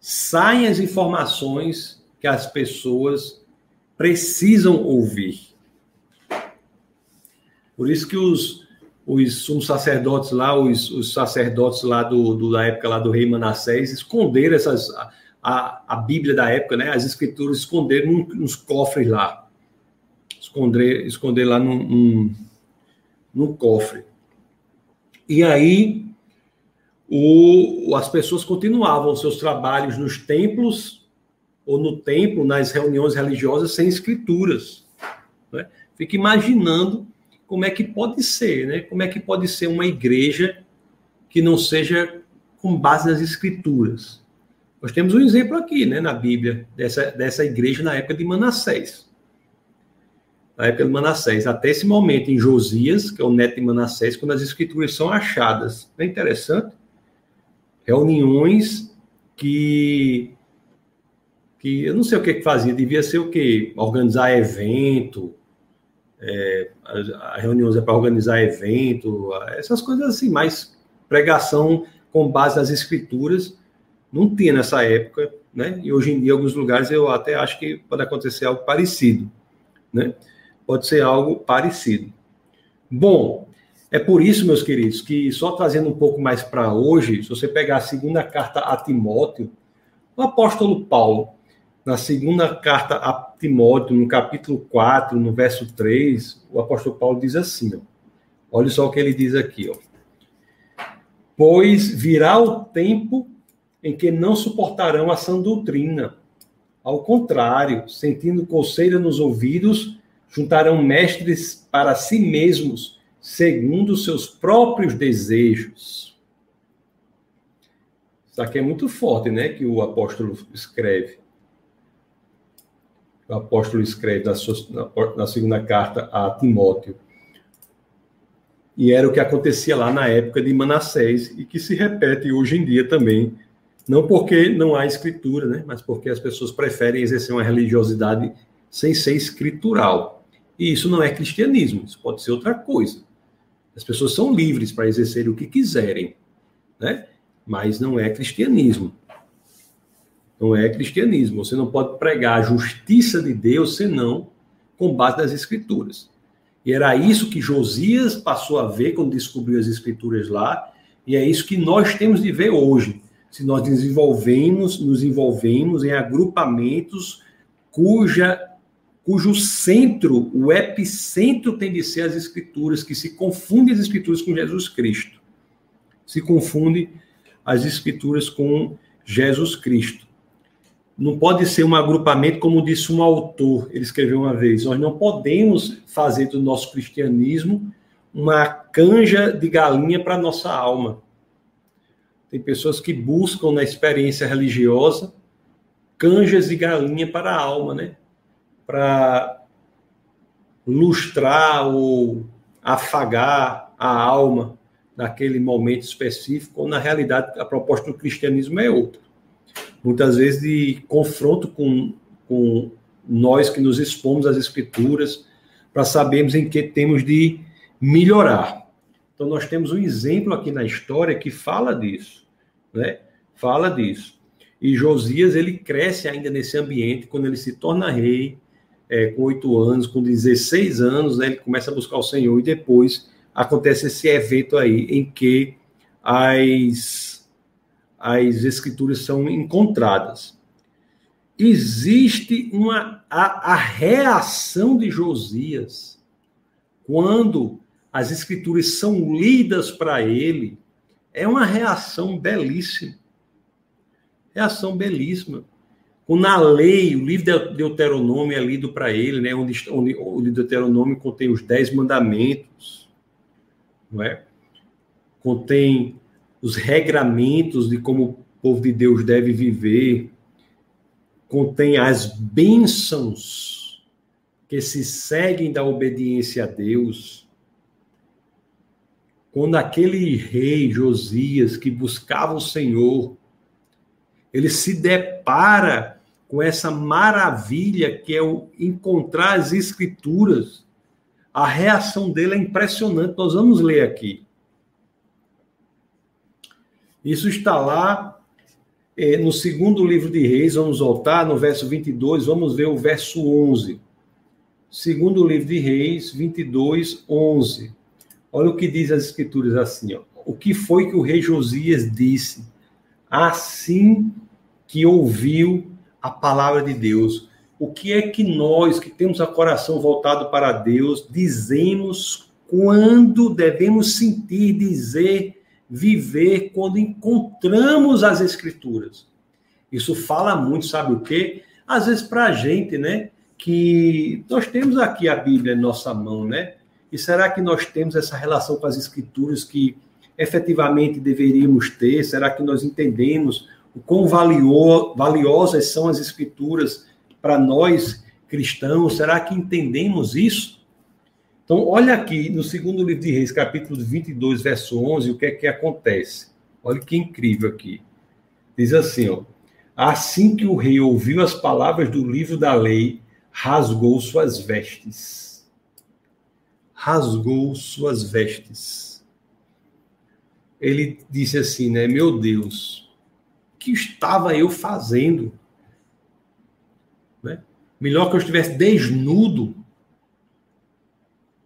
saem as informações que as pessoas precisam ouvir. Por isso que os, os sumos sacerdotes lá, os, os sacerdotes lá do, do, da época lá do rei Manassés, esconderam essas, a, a Bíblia da época, né, as escrituras esconderam nos cofres lá esconder, esconder lá num, num, cofre. E aí o, as pessoas continuavam seus trabalhos nos templos ou no templo, nas reuniões religiosas, sem escrituras. Né? Fica imaginando como é que pode ser, né? Como é que pode ser uma igreja que não seja com base nas escrituras. Nós temos um exemplo aqui, né, na Bíblia, dessa, dessa igreja na época de Manassés na época de Manassés, até esse momento em Josias, que é o neto de Manassés, quando as escrituras são achadas. É interessante. Reuniões que que eu não sei o que, que fazia, devia ser o que? Organizar evento, é, a, a reuniões é para organizar evento, essas coisas assim, mas pregação com base nas escrituras não tinha nessa época, né? E hoje em dia, em alguns lugares, eu até acho que pode acontecer algo parecido, né? Pode ser algo parecido. Bom, é por isso, meus queridos, que só trazendo um pouco mais para hoje, se você pegar a segunda carta a Timóteo, O apóstolo Paulo, na segunda carta a Timóteo, no capítulo 4, no verso 3, o apóstolo Paulo diz assim, ó, olha só o que ele diz aqui, ó. Pois virá o tempo em que não suportarão a sã doutrina. Ao contrário, sentindo coceira nos ouvidos, juntarão mestres para si mesmos, segundo seus próprios desejos. Isso aqui é muito forte, né? Que o apóstolo escreve. O apóstolo escreve na, sua, na, na segunda carta a Timóteo. E era o que acontecia lá na época de Manassés e que se repete hoje em dia também. Não porque não há escritura, né? mas porque as pessoas preferem exercer uma religiosidade sem ser escritural. E isso não é cristianismo, isso pode ser outra coisa. As pessoas são livres para exercer o que quiserem, né? mas não é cristianismo. Não é cristianismo. Você não pode pregar a justiça de Deus senão com base nas escrituras. E era isso que Josias passou a ver quando descobriu as escrituras lá, e é isso que nós temos de ver hoje. Se nós desenvolvemos, nos envolvemos em agrupamentos cuja cujo centro, o epicentro tem de ser as escrituras, que se confundem as escrituras com Jesus Cristo. Se confunde as escrituras com Jesus Cristo. Não pode ser um agrupamento, como disse um autor, ele escreveu uma vez. Nós não podemos fazer do nosso cristianismo uma canja de galinha para nossa alma. Tem pessoas que buscam na experiência religiosa canjas de galinha para a alma, né? Para lustrar ou afagar a alma naquele momento específico, ou na realidade a proposta do cristianismo é outra muitas vezes de confronto com, com nós que nos expomos às escrituras, para sabermos em que temos de melhorar. Então, nós temos um exemplo aqui na história que fala disso, né? Fala disso. E Josias, ele cresce ainda nesse ambiente, quando ele se torna rei, é, com oito anos, com 16 anos, né, ele começa a buscar o Senhor, e depois acontece esse evento aí, em que as as escrituras são encontradas. Existe uma a, a reação de Josias quando as escrituras são lidas para ele, é uma reação belíssima. Reação belíssima. Quando na lei, o livro de Deuteronômio é lido para ele, né, onde, onde o livro de Deuteronômio contém os dez mandamentos, não é? contém os regramentos de como o povo de Deus deve viver, contém as bênçãos que se seguem da obediência a Deus. Quando aquele rei Josias que buscava o Senhor, ele se depara com essa maravilha que é o encontrar as escrituras. A reação dele é impressionante. Nós vamos ler aqui. Isso está lá é, no segundo livro de Reis, vamos voltar no verso 22, vamos ver o verso 11. Segundo livro de Reis, 22, 11. Olha o que diz as escrituras assim, ó. O que foi que o rei Josias disse? Assim que ouviu a palavra de Deus. O que é que nós, que temos o coração voltado para Deus, dizemos quando devemos sentir, dizer viver quando encontramos as escrituras. Isso fala muito, sabe o quê? Às vezes para a gente, né? Que nós temos aqui a Bíblia em nossa mão, né? E será que nós temos essa relação com as escrituras que efetivamente deveríamos ter? Será que nós entendemos o quão valio, valiosas são as escrituras para nós cristãos? Será que entendemos isso? Então, olha aqui no segundo livro de Reis, capítulo 22, verso 11, o que é que acontece. Olha que incrível aqui. Diz assim, ó. Assim que o rei ouviu as palavras do livro da lei, rasgou suas vestes. Rasgou suas vestes. Ele disse assim, né? Meu Deus, que estava eu fazendo? Né? Melhor que eu estivesse desnudo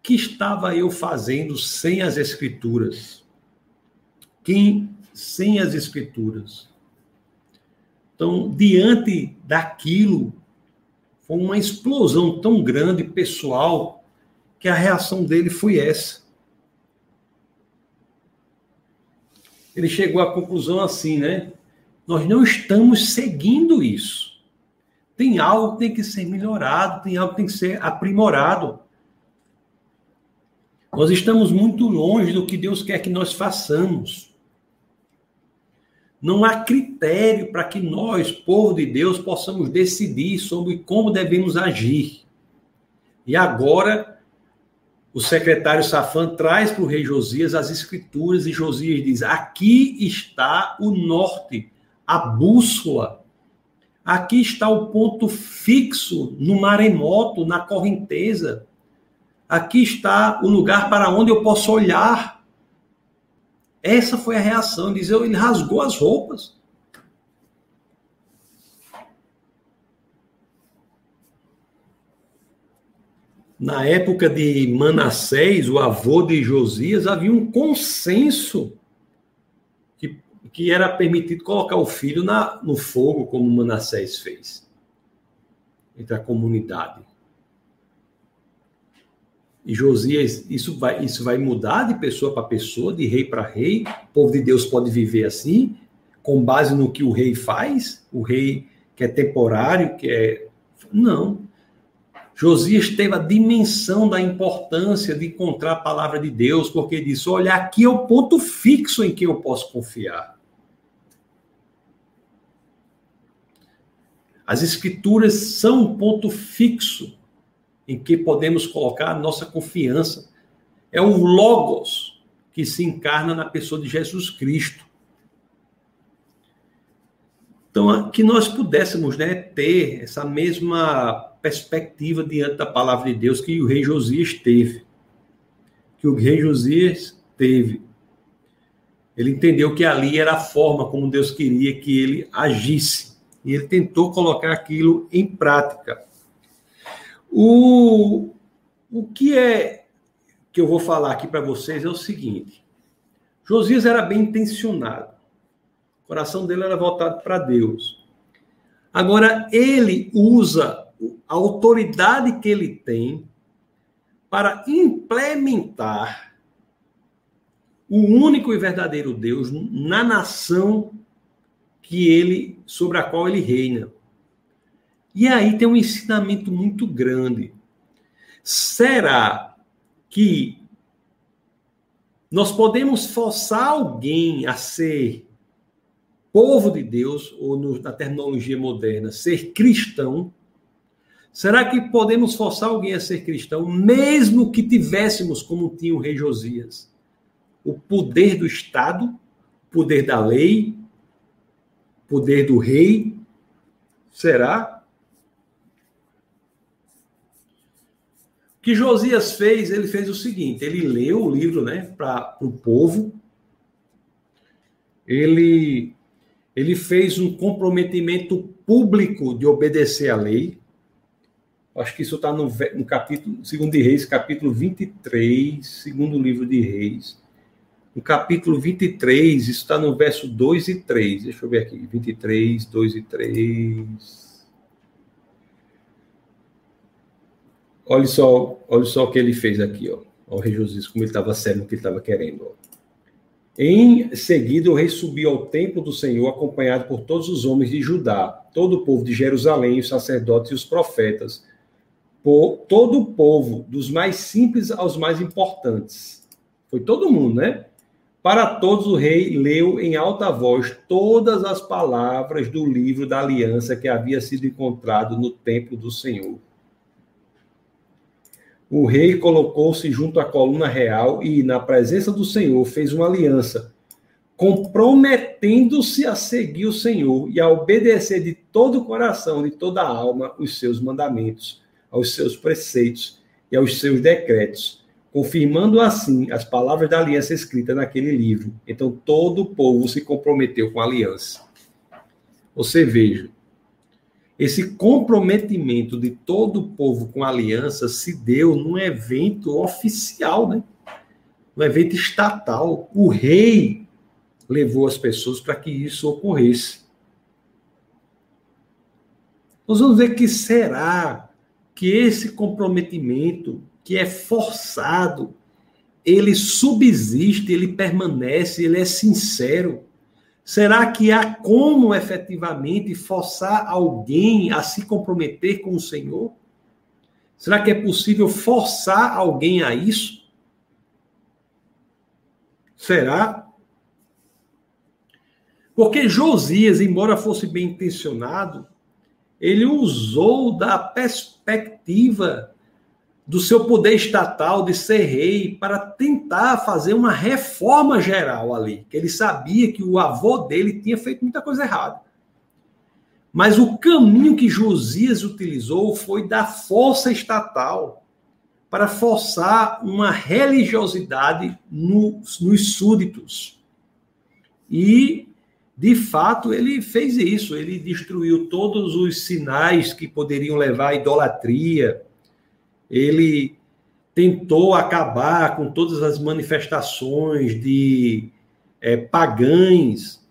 que estava eu fazendo sem as escrituras? Quem sem as escrituras? Então, diante daquilo, foi uma explosão tão grande pessoal que a reação dele foi essa. Ele chegou à conclusão assim, né? Nós não estamos seguindo isso. Tem algo que tem que ser melhorado, tem algo que tem que ser aprimorado. Nós estamos muito longe do que Deus quer que nós façamos. Não há critério para que nós, povo de Deus, possamos decidir sobre como devemos agir. E agora, o secretário Safã traz para o rei Josias as escrituras e Josias diz: aqui está o norte, a bússola. Aqui está o ponto fixo no maremoto, na correnteza. Aqui está o lugar para onde eu posso olhar. Essa foi a reação. Diz, ele rasgou as roupas. Na época de Manassés, o avô de Josias, havia um consenso que era permitido colocar o filho na, no fogo, como Manassés fez, entre a comunidade. E Josias, isso vai, isso vai mudar de pessoa para pessoa, de rei para rei. O povo de Deus pode viver assim, com base no que o rei faz, o rei que é temporário, que é. Não. Josias teve a dimensão da importância de encontrar a palavra de Deus, porque disse: olha, aqui é o ponto fixo em que eu posso confiar. As escrituras são um ponto fixo em que podemos colocar a nossa confiança. É o Logos que se encarna na pessoa de Jesus Cristo. Então, que nós pudéssemos né, ter essa mesma perspectiva diante da palavra de Deus que o rei Josias teve. Que o rei Josias teve. Ele entendeu que ali era a forma como Deus queria que ele agisse. E ele tentou colocar aquilo em prática. O, o que é que eu vou falar aqui para vocês é o seguinte: Josias era bem intencionado, o coração dele era voltado para Deus. Agora, ele usa a autoridade que ele tem para implementar o único e verdadeiro Deus na nação que ele sobre a qual ele reina. E aí tem um ensinamento muito grande. Será que nós podemos forçar alguém a ser povo de Deus, ou no, na terminologia moderna, ser cristão? Será que podemos forçar alguém a ser cristão, mesmo que tivéssemos, como tinha o rei Josias, o poder do Estado, poder da lei, poder do rei? Será? que Josias fez, ele fez o seguinte: ele leu o livro né, para o povo, ele, ele fez um comprometimento público de obedecer à lei. Acho que isso está no, no capítulo, segundo de Reis, capítulo 23, segundo livro de Reis. No capítulo 23, isso está no verso 2 e 3. Deixa eu ver aqui. 23, 2 e 3. Olha só, olha só o que ele fez aqui, ó. O rei Josias, como ele estava sério no que ele estava querendo. Ó. Em seguida, o rei subiu ao templo do Senhor, acompanhado por todos os homens de Judá, todo o povo de Jerusalém, os sacerdotes e os profetas, por todo o povo, dos mais simples aos mais importantes. Foi todo mundo, né? Para todos, o rei leu em alta voz todas as palavras do livro da aliança que havia sido encontrado no templo do Senhor. O rei colocou-se junto à coluna real e, na presença do Senhor, fez uma aliança, comprometendo-se a seguir o Senhor e a obedecer de todo o coração, de toda a alma, os seus mandamentos, aos seus preceitos e aos seus decretos, confirmando assim as palavras da aliança escrita naquele livro. Então todo o povo se comprometeu com a aliança. Você veja, esse comprometimento de todo o povo com a aliança se deu num evento oficial, né? Um evento estatal. O rei levou as pessoas para que isso ocorresse. nós vamos ver que será que esse comprometimento, que é forçado, ele subsiste, ele permanece, ele é sincero. Será que há como efetivamente forçar alguém a se comprometer com o Senhor? Será que é possível forçar alguém a isso? Será? Porque Josias, embora fosse bem intencionado, ele usou da perspectiva do seu poder estatal de ser rei para tentar fazer uma reforma geral ali, que ele sabia que o avô dele tinha feito muita coisa errada. Mas o caminho que Josias utilizou foi da força estatal para forçar uma religiosidade nos, nos súditos. E, de fato, ele fez isso. Ele destruiu todos os sinais que poderiam levar à idolatria. Ele tentou acabar com todas as manifestações de é, pagãs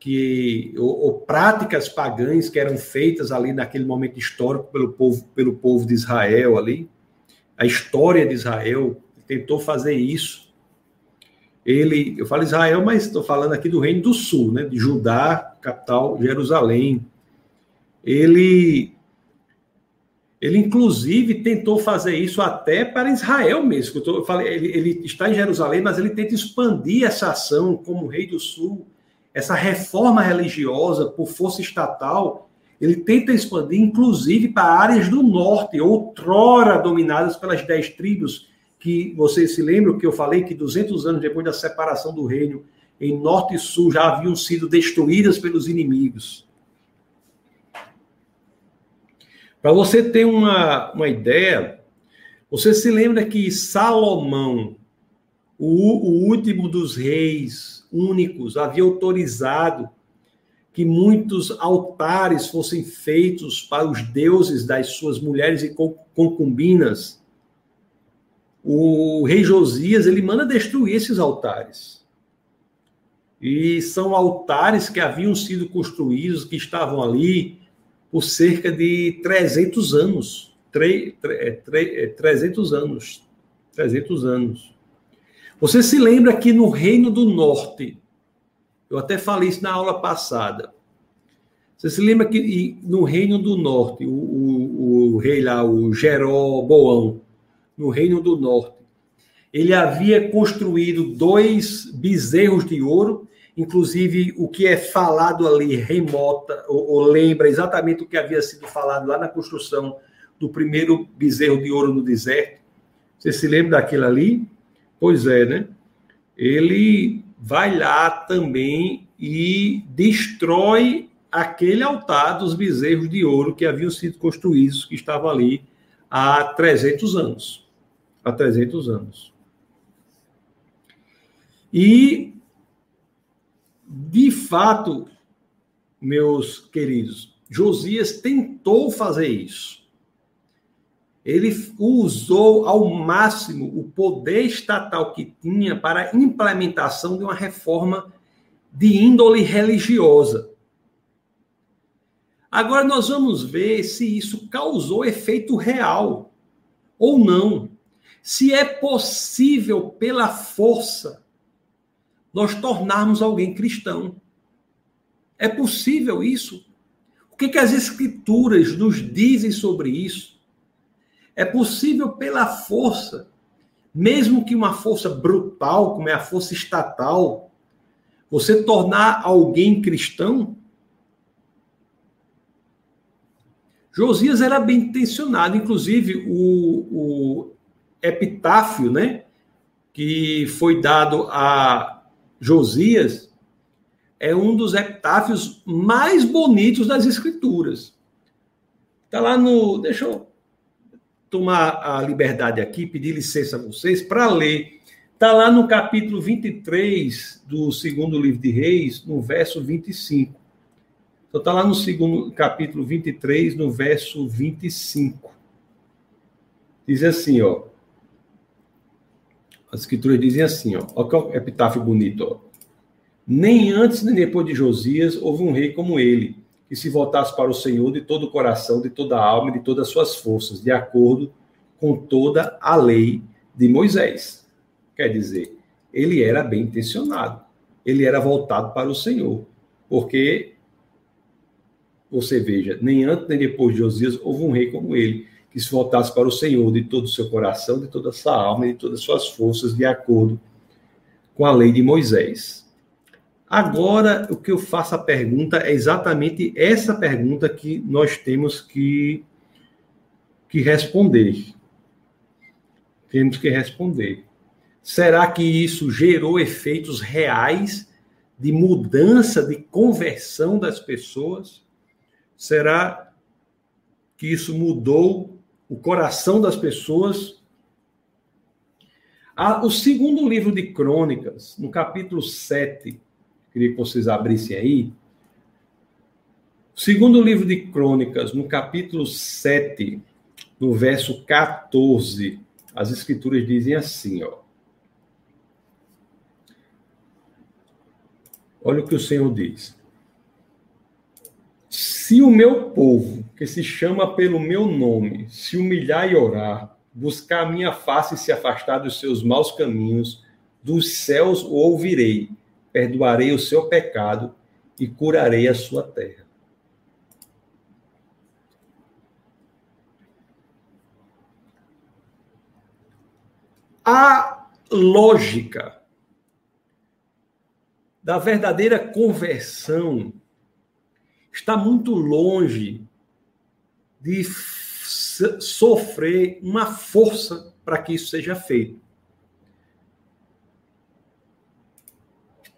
que ou, ou, práticas pagãs que eram feitas ali naquele momento histórico pelo povo pelo povo de Israel ali. A história de Israel tentou fazer isso. Ele eu falo Israel mas estou falando aqui do reino do sul né de Judá capital Jerusalém. Ele ele inclusive tentou fazer isso até para Israel mesmo eu, falei ele, ele está em Jerusalém mas ele tenta expandir essa ação como rei do sul essa reforma religiosa por força estatal, ele tenta expandir, inclusive, para áreas do norte, outrora dominadas pelas dez tribos, que vocês se lembram que eu falei que 200 anos depois da separação do reino, em norte e sul já haviam sido destruídas pelos inimigos. Para você ter uma, uma ideia, você se lembra que Salomão, o, o último dos reis, únicos, havia autorizado que muitos altares fossem feitos para os deuses das suas mulheres e concubinas. O rei Josias, ele manda destruir esses altares. E são altares que haviam sido construídos, que estavam ali por cerca de 300 anos. 300 anos. 300 anos. Você se lembra que no Reino do Norte, eu até falei isso na aula passada. Você se lembra que no Reino do Norte, o, o, o rei lá, o Jeroboão, no Reino do Norte, ele havia construído dois bezerros de ouro, inclusive o que é falado ali remota, ou, ou lembra exatamente o que havia sido falado lá na construção do primeiro bezerro de ouro no deserto. Você se lembra daquilo ali? Pois é, né? Ele vai lá também e destrói aquele altar dos bezerros de ouro que haviam sido construídos, que estava ali há 300 anos. Há 300 anos. E, de fato, meus queridos, Josias tentou fazer isso ele usou ao máximo o poder estatal que tinha para a implementação de uma reforma de índole religiosa. Agora nós vamos ver se isso causou efeito real ou não. Se é possível, pela força, nós tornarmos alguém cristão. É possível isso? O que, que as Escrituras nos dizem sobre isso? É possível pela força, mesmo que uma força brutal, como é a força estatal, você tornar alguém cristão? Josias era bem intencionado, inclusive o, o epitáfio, né, que foi dado a Josias, é um dos epitáfios mais bonitos das Escrituras. Está lá no. Deixa eu tomar a liberdade aqui, pedir licença a vocês para ler. Está lá no capítulo 23 do segundo livro de Reis, no verso 25. Então está lá no segundo capítulo 23, no verso 25. Diz assim, ó. As escrituras dizem assim, ó. Olha que epitáfio bonito, ó. Nem antes nem depois de Josias houve um rei como ele, que se voltasse para o Senhor de todo o coração, de toda a alma e de todas as suas forças, de acordo com toda a lei de Moisés. Quer dizer, ele era bem intencionado, ele era voltado para o Senhor, porque você veja, nem antes nem depois de Josias houve um rei como ele, que se voltasse para o Senhor de todo o seu coração, de toda a sua alma e de todas as suas forças, de acordo com a lei de Moisés. Agora, o que eu faço a pergunta é exatamente essa pergunta que nós temos que, que responder. Temos que responder. Será que isso gerou efeitos reais de mudança, de conversão das pessoas? Será que isso mudou o coração das pessoas? Ah, o segundo livro de Crônicas, no capítulo 7, Queria que vocês abrissem aí. Segundo livro de Crônicas, no capítulo 7, no verso 14, as escrituras dizem assim, ó. Olha o que o Senhor diz. Se o meu povo, que se chama pelo meu nome, se humilhar e orar, buscar a minha face e se afastar dos seus maus caminhos, dos céus o ouvirei perdoarei o seu pecado e curarei a sua terra. A lógica da verdadeira conversão está muito longe de sofrer uma força para que isso seja feito.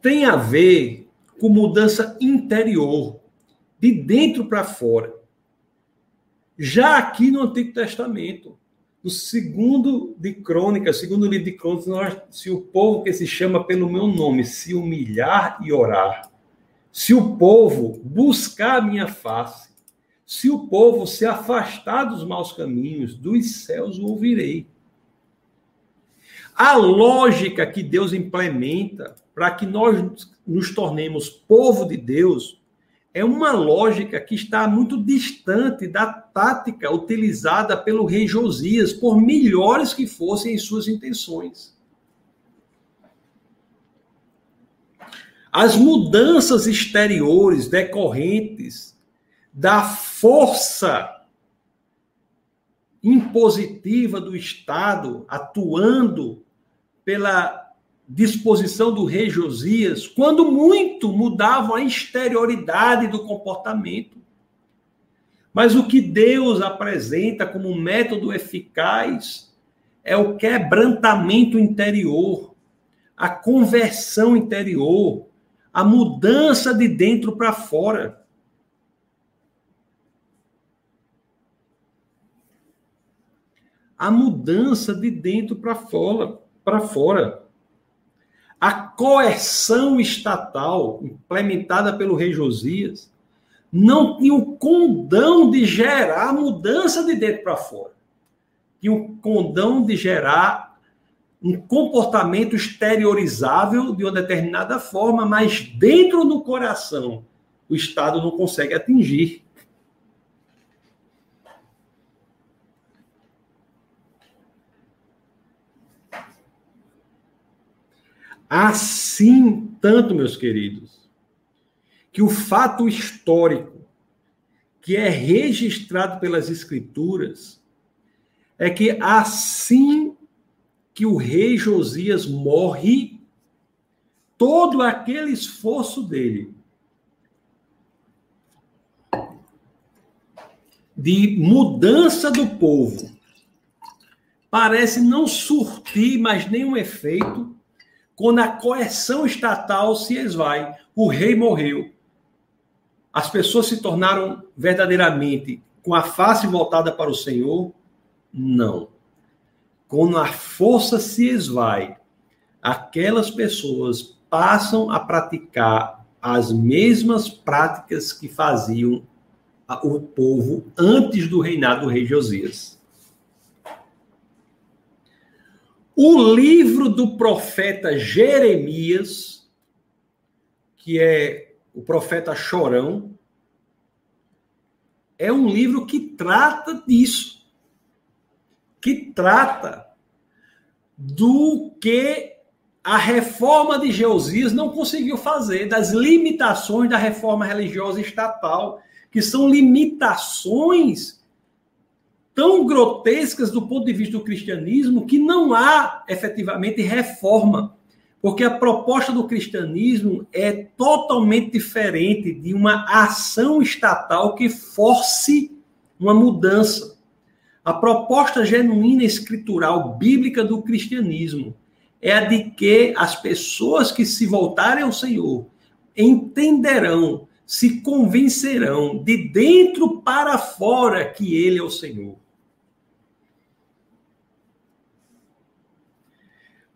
tem a ver com mudança interior, de dentro para fora. Já aqui no Antigo Testamento, no segundo de Crônicas, segundo livro de Crônicas, nós, se o povo que se chama pelo meu nome se humilhar e orar, se o povo buscar a minha face, se o povo se afastar dos maus caminhos, dos céus o ouvirei. A lógica que Deus implementa para que nós nos tornemos povo de Deus é uma lógica que está muito distante da tática utilizada pelo rei Josias, por melhores que fossem as suas intenções. As mudanças exteriores decorrentes da força impositiva do Estado atuando pela disposição do rei Josias, quando muito mudavam a exterioridade do comportamento. Mas o que Deus apresenta como método eficaz é o quebrantamento interior, a conversão interior, a mudança de dentro para fora. A mudança de dentro para fora, para fora. A coerção estatal implementada pelo rei Josias não tinha o condão de gerar mudança de dentro para fora. Tinha o condão de gerar um comportamento exteriorizável de uma determinada forma, mas dentro do coração o Estado não consegue atingir. Assim, tanto, meus queridos, que o fato histórico que é registrado pelas Escrituras é que assim que o rei Josias morre, todo aquele esforço dele de mudança do povo parece não surtir mais nenhum efeito quando a coerção estatal se esvai, o rei morreu, as pessoas se tornaram verdadeiramente com a face voltada para o Senhor? Não. Quando a força se esvai, aquelas pessoas passam a praticar as mesmas práticas que faziam o povo antes do reinado do rei Josias. O livro do profeta Jeremias, que é o profeta chorão, é um livro que trata disso. Que trata do que a reforma de Josias não conseguiu fazer, das limitações da reforma religiosa estatal, que são limitações tão grotescas do ponto de vista do cristianismo que não há efetivamente reforma. Porque a proposta do cristianismo é totalmente diferente de uma ação estatal que force uma mudança. A proposta genuína escritural bíblica do cristianismo é a de que as pessoas que se voltarem ao Senhor entenderão, se convencerão de dentro para fora que Ele é o Senhor.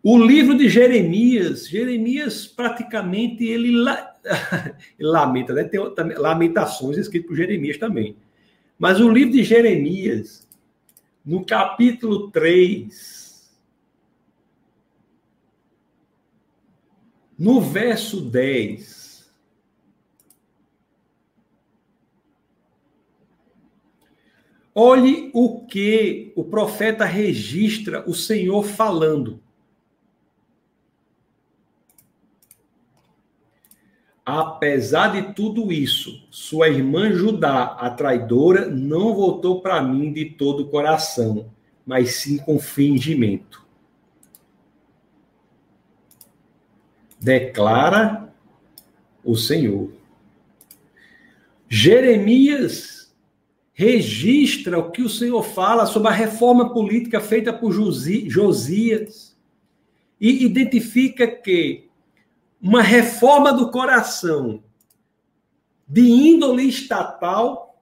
O livro de Jeremias, Jeremias praticamente ele, la... lamenta, né? Tem lamentações escritas por Jeremias também. Mas o livro de Jeremias, no capítulo 3, No verso 10, olhe o que o profeta registra o Senhor falando. Apesar de tudo isso, sua irmã Judá, a traidora, não voltou para mim de todo o coração, mas sim com fingimento. declara o Senhor. Jeremias registra o que o Senhor fala sobre a reforma política feita por Josias e identifica que uma reforma do coração de índole estatal,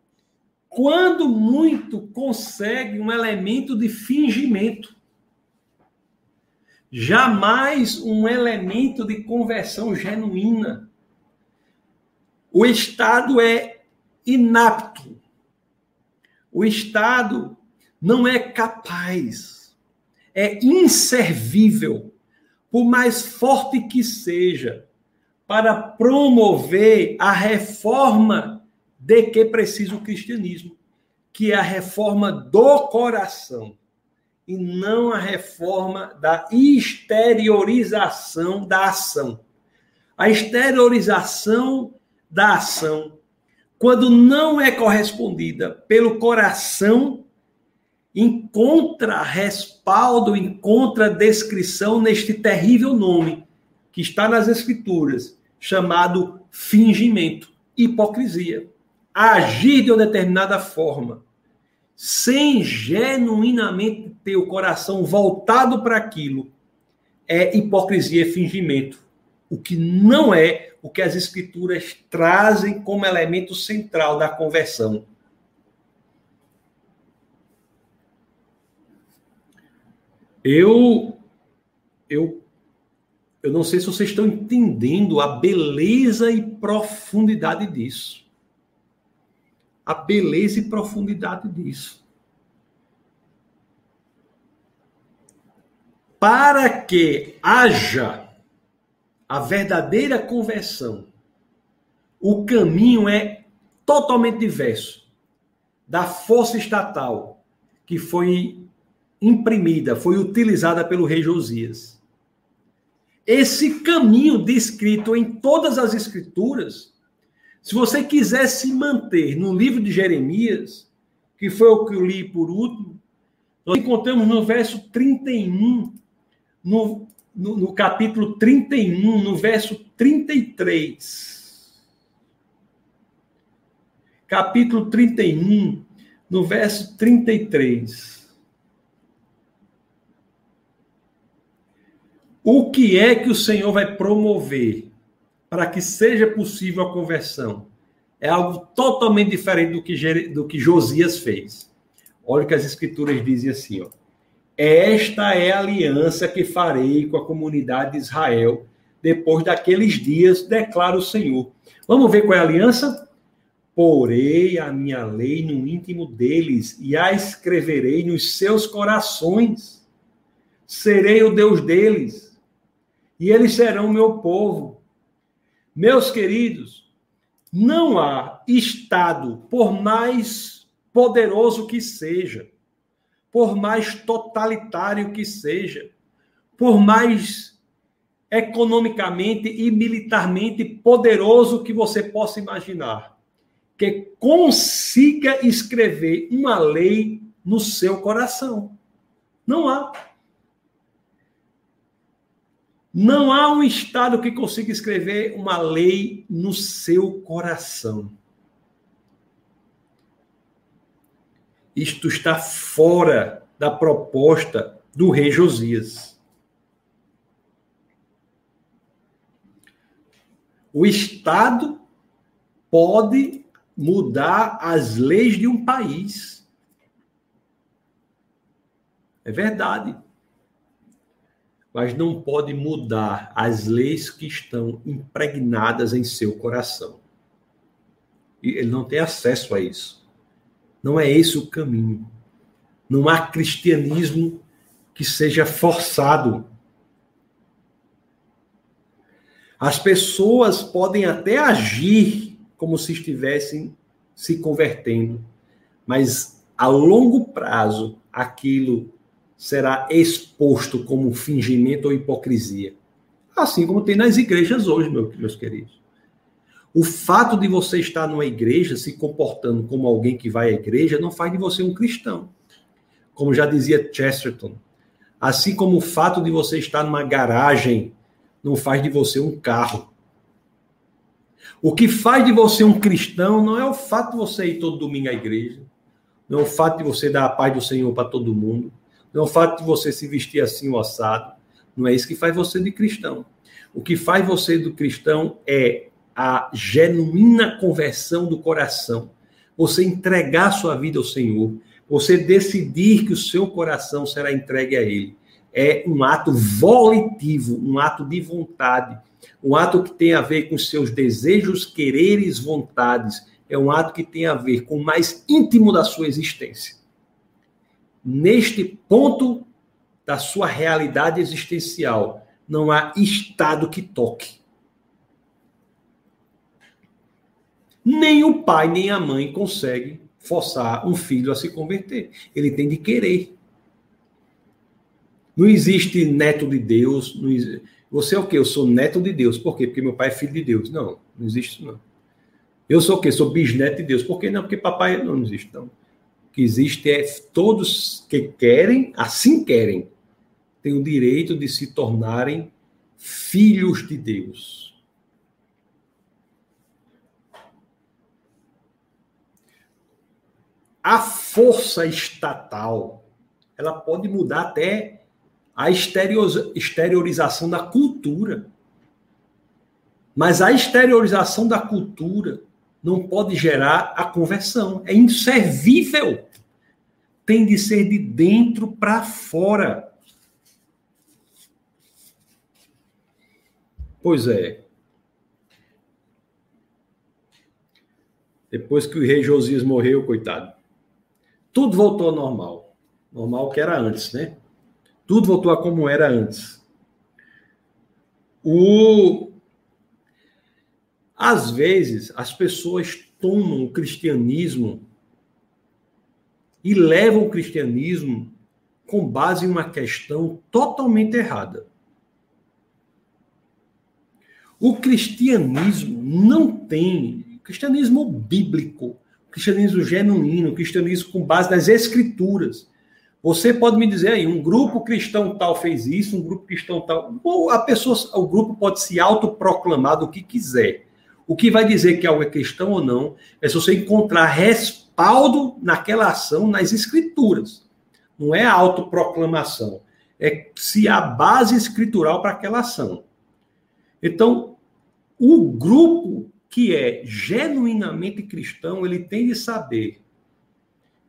quando muito, consegue um elemento de fingimento jamais um elemento de conversão genuína. O Estado é inapto. O Estado não é capaz, é inservível, por mais forte que seja, para promover a reforma de que precisa o cristianismo, que é a reforma do coração e não a reforma da exteriorização da ação. A exteriorização da ação, quando não é correspondida pelo coração, encontra respaldo, encontra descrição neste terrível nome que está nas Escrituras, chamado fingimento, hipocrisia. Agir de uma determinada forma sem genuinamente ter o coração voltado para aquilo, é hipocrisia e fingimento. O que não é o que as escrituras trazem como elemento central da conversão. Eu eu eu não sei se vocês estão entendendo a beleza e profundidade disso a beleza e profundidade disso. Para que haja a verdadeira conversão, o caminho é totalmente diverso da força estatal que foi imprimida, foi utilizada pelo rei Josias. Esse caminho descrito em todas as escrituras se você quiser se manter no livro de Jeremias, que foi o que eu li por último, nós encontramos no verso 31, no, no, no capítulo 31, no verso 33. Capítulo 31, no verso 33. O que é que o Senhor vai promover? para que seja possível a conversão. É algo totalmente diferente do que, do que Josias fez. Olha o que as escrituras dizem assim, ó. Esta é a aliança que farei com a comunidade de Israel depois daqueles dias, declara o Senhor. Vamos ver qual é a aliança? Porei a minha lei no íntimo deles e a escreverei nos seus corações. Serei o Deus deles e eles serão meu povo. Meus queridos, Não há Estado, por mais poderoso que seja, por mais totalitário que seja, por mais economicamente e militarmente poderoso que você possa imaginar, que consiga escrever uma lei no seu coração. Não há. Não há um Estado que consiga escrever uma lei no seu coração. Isto está fora da proposta do rei Josias. O Estado pode mudar as leis de um país. É verdade mas não pode mudar as leis que estão impregnadas em seu coração. E ele não tem acesso a isso. Não é esse o caminho. Não há cristianismo que seja forçado. As pessoas podem até agir como se estivessem se convertendo, mas a longo prazo aquilo será exposto como fingimento ou hipocrisia. Assim como tem nas igrejas hoje, meus queridos. O fato de você estar numa igreja se comportando como alguém que vai à igreja não faz de você um cristão. Como já dizia Chesterton. Assim como o fato de você estar numa garagem não faz de você um carro. O que faz de você um cristão não é o fato de você ir todo domingo à igreja, não é o fato de você dar a paz do Senhor para todo mundo, é o fato de você se vestir assim o assado. Não é isso que faz você de cristão. O que faz você do cristão é a genuína conversão do coração. Você entregar sua vida ao Senhor. Você decidir que o seu coração será entregue a Ele. É um ato volitivo, um ato de vontade. Um ato que tem a ver com seus desejos, quereres, vontades. É um ato que tem a ver com o mais íntimo da sua existência neste ponto da sua realidade existencial. Não há estado que toque. Nem o pai nem a mãe conseguem forçar um filho a se converter. Ele tem de querer. Não existe neto de Deus. Você é o quê? Eu sou neto de Deus. Por quê? Porque meu pai é filho de Deus. Não, não existe isso não. Eu sou o quê? Sou bisneto de Deus. Por que não? Porque papai não, não existe. Não que existe é todos que querem, assim querem, têm o direito de se tornarem filhos de Deus. A força estatal, ela pode mudar até a exteriorização da cultura. Mas a exteriorização da cultura não pode gerar a conversão. É inservível. Tem de ser de dentro para fora. Pois é. Depois que o rei Josias morreu, coitado, tudo voltou ao normal. Normal que era antes, né? Tudo voltou a como era antes. O às vezes, as pessoas tomam o cristianismo e levam o cristianismo com base em uma questão totalmente errada. O cristianismo não tem, cristianismo bíblico, cristianismo genuíno, cristianismo com base nas escrituras. Você pode me dizer aí, um grupo cristão tal fez isso, um grupo cristão tal. Ou a pessoa, o grupo pode se autoproclamar do que quiser. O que vai dizer que algo é cristão ou não é se você encontrar respaldo naquela ação nas escrituras. Não é autoproclamação. É se há base escritural para aquela ação. Então, o grupo que é genuinamente cristão, ele tem de saber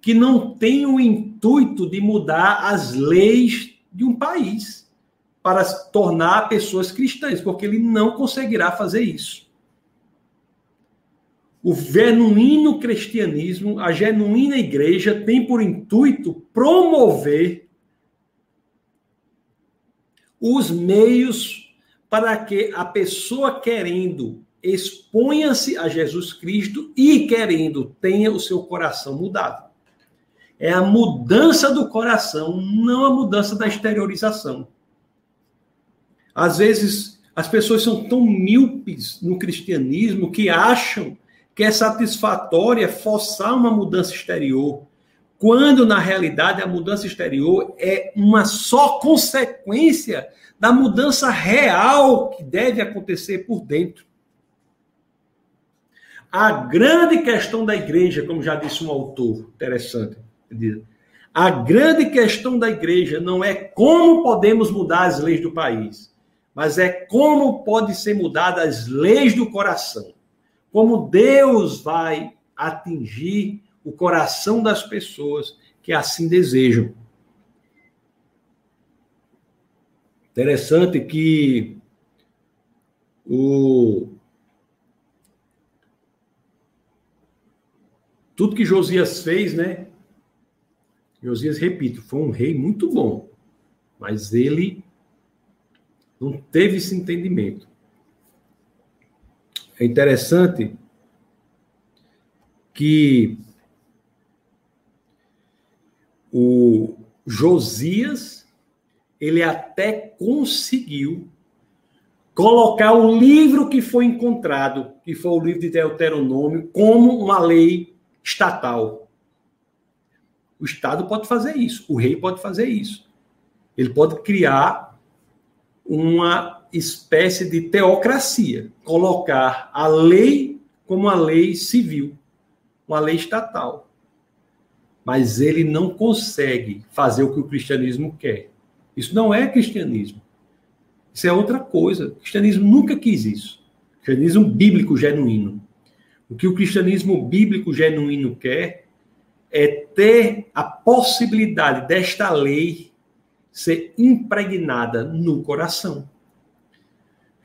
que não tem o intuito de mudar as leis de um país para tornar pessoas cristãs, porque ele não conseguirá fazer isso o genuíno cristianismo, a genuína igreja tem por intuito promover os meios para que a pessoa querendo exponha-se a Jesus Cristo e, querendo, tenha o seu coração mudado. É a mudança do coração, não a mudança da exteriorização. Às vezes, as pessoas são tão míopes no cristianismo que acham que é satisfatória forçar uma mudança exterior, quando na realidade a mudança exterior é uma só consequência da mudança real que deve acontecer por dentro. A grande questão da igreja, como já disse um autor interessante, a grande questão da igreja não é como podemos mudar as leis do país, mas é como pode ser mudadas as leis do coração. Como Deus vai atingir o coração das pessoas que assim desejam. Interessante que o tudo que Josias fez, né? Josias, repito, foi um rei muito bom, mas ele não teve esse entendimento. É interessante que o Josias ele até conseguiu colocar o livro que foi encontrado, que foi o livro de Deuteronômio, como uma lei estatal. O Estado pode fazer isso, o rei pode fazer isso. Ele pode criar uma espécie de teocracia, colocar a lei como uma lei civil, uma lei estatal. Mas ele não consegue fazer o que o cristianismo quer. Isso não é cristianismo. Isso é outra coisa. O cristianismo nunca quis isso. O cristianismo bíblico genuíno. O que o cristianismo bíblico genuíno quer é ter a possibilidade desta lei ser impregnada no coração.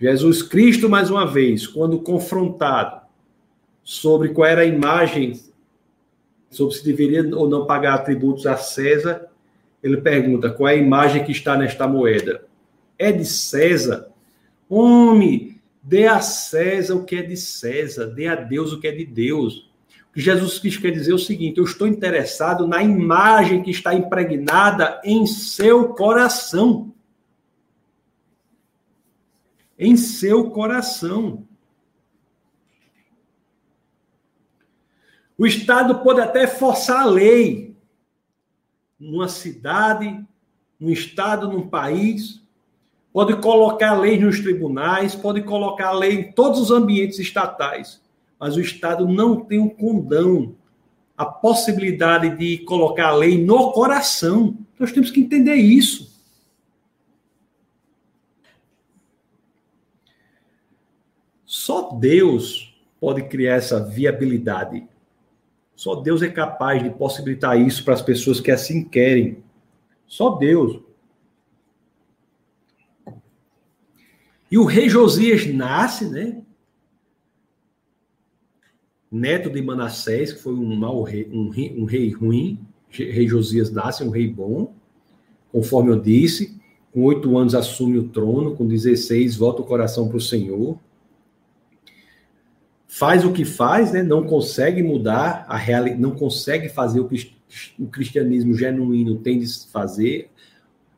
Jesus Cristo, mais uma vez, quando confrontado sobre qual era a imagem, sobre se deveria ou não pagar tributos a César, ele pergunta: qual é a imagem que está nesta moeda? É de César? Homem, dê a César o que é de César, dê a Deus o que é de Deus. O que Jesus Cristo quer dizer é o seguinte: eu estou interessado na imagem que está impregnada em seu coração. Em seu coração. O Estado pode até forçar a lei, numa cidade, num estado, num país, pode colocar lei nos tribunais, pode colocar lei em todos os ambientes estatais, mas o Estado não tem o um condão, a possibilidade de colocar a lei no coração. Nós temos que entender isso. Só Deus pode criar essa viabilidade só Deus é capaz de possibilitar isso para as pessoas que assim querem. Só Deus. E o rei Josias nasce, né? Neto de Manassés, que foi um mau rei, um rei, um rei ruim. Rei Josias nasce, um rei bom, conforme eu disse. Com oito anos assume o trono, com 16 volta o coração para o Senhor faz o que faz, né? não consegue mudar a realidade, não consegue fazer o que o cristianismo genuíno tem de fazer,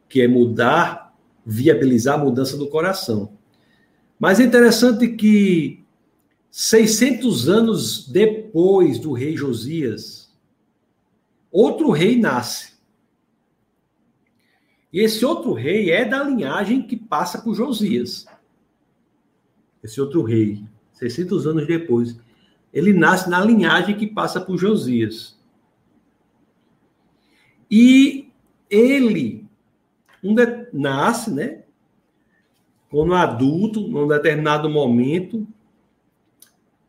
que é mudar, viabilizar a mudança do coração. Mas é interessante que 600 anos depois do rei Josias, outro rei nasce. E esse outro rei é da linhagem que passa por Josias. Esse outro rei. 600 anos depois. Ele nasce na linhagem que passa por Josias. E ele um de, nasce, né? Quando adulto, num determinado momento,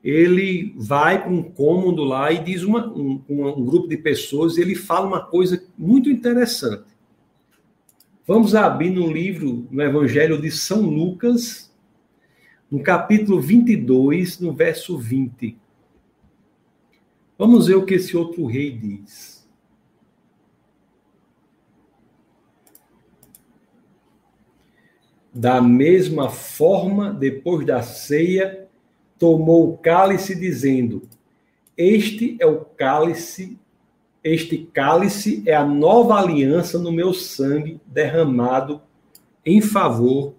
ele vai para um cômodo lá e diz uma, um, um grupo de pessoas, ele fala uma coisa muito interessante. Vamos abrir no livro, no Evangelho de São Lucas, no capítulo 22, no verso 20. Vamos ver o que esse outro rei diz. Da mesma forma, depois da ceia, tomou o cálice, dizendo: Este é o cálice, este cálice é a nova aliança no meu sangue derramado em favor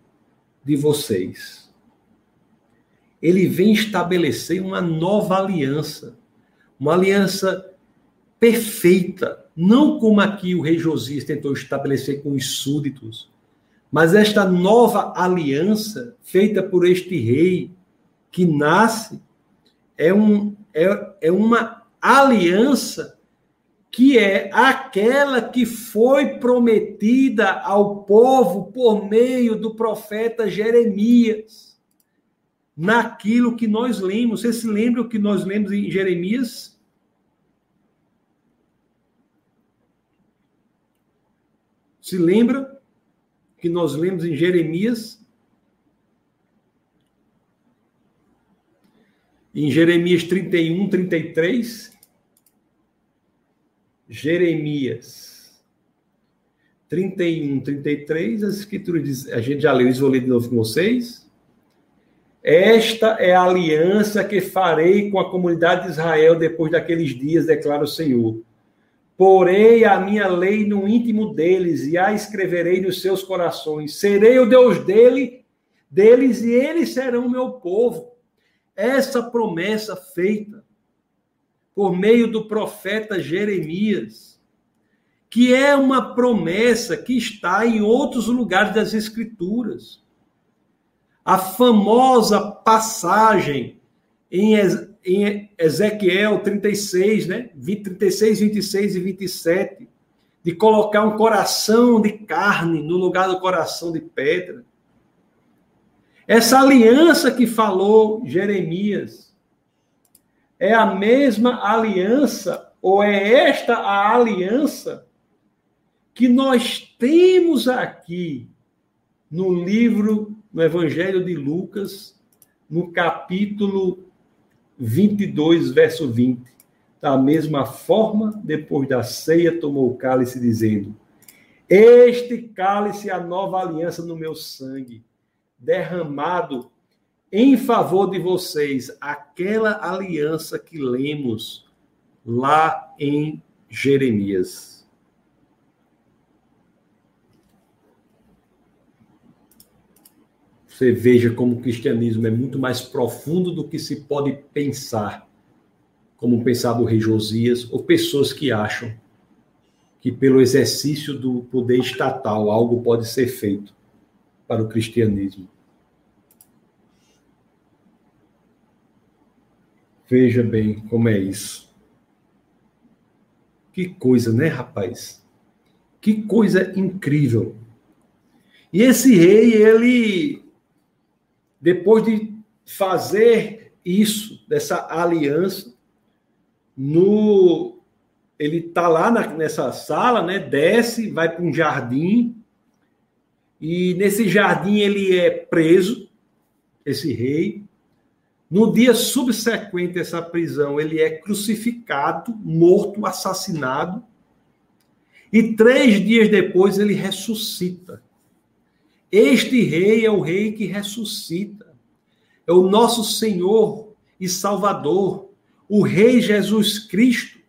de vocês. Ele vem estabelecer uma nova aliança, uma aliança perfeita, não como aqui o rei Josias tentou estabelecer com os súditos, mas esta nova aliança feita por este rei que nasce é, um, é, é uma aliança que é aquela que foi prometida ao povo por meio do profeta Jeremias. Naquilo que nós lemos. Você se lembra o que nós lemos em Jeremias? Se lembra que nós lemos em Jeremias? Em Jeremias 31, 33. Jeremias 31, 33, as escrituras diz, a gente já leu isso, vou ler de novo com vocês. Esta é a aliança que farei com a comunidade de Israel depois daqueles dias, declara o Senhor. Porei a minha lei no íntimo deles e a escreverei nos seus corações. Serei o Deus dele, deles e eles serão meu povo essa promessa feita por meio do profeta Jeremias, que é uma promessa que está em outros lugares das Escrituras. A famosa passagem em Ezequiel 36, né? 36, 26 e 27, de colocar um coração de carne no lugar do coração de pedra. Essa aliança que falou Jeremias é a mesma aliança, ou é esta a aliança que nós temos aqui no livro, no Evangelho de Lucas, no capítulo 22, verso 20. Da mesma forma, depois da ceia, tomou o cálice, dizendo: Este cálice é a nova aliança no meu sangue derramado em favor de vocês aquela aliança que lemos lá em Jeremias. Você veja como o cristianismo é muito mais profundo do que se pode pensar, como pensava o rei Josias, ou pessoas que acham que pelo exercício do poder estatal algo pode ser feito para o cristianismo. Veja bem como é isso. Que coisa, né, rapaz? Que coisa incrível. E esse rei, ele, depois de fazer isso, dessa aliança, no ele tá lá na, nessa sala, né? Desce, vai para um jardim e nesse jardim ele é preso, esse rei. No dia subsequente a essa prisão, ele é crucificado, morto, assassinado. E três dias depois ele ressuscita. Este rei é o rei que ressuscita. É o nosso Senhor e Salvador, o Rei Jesus Cristo,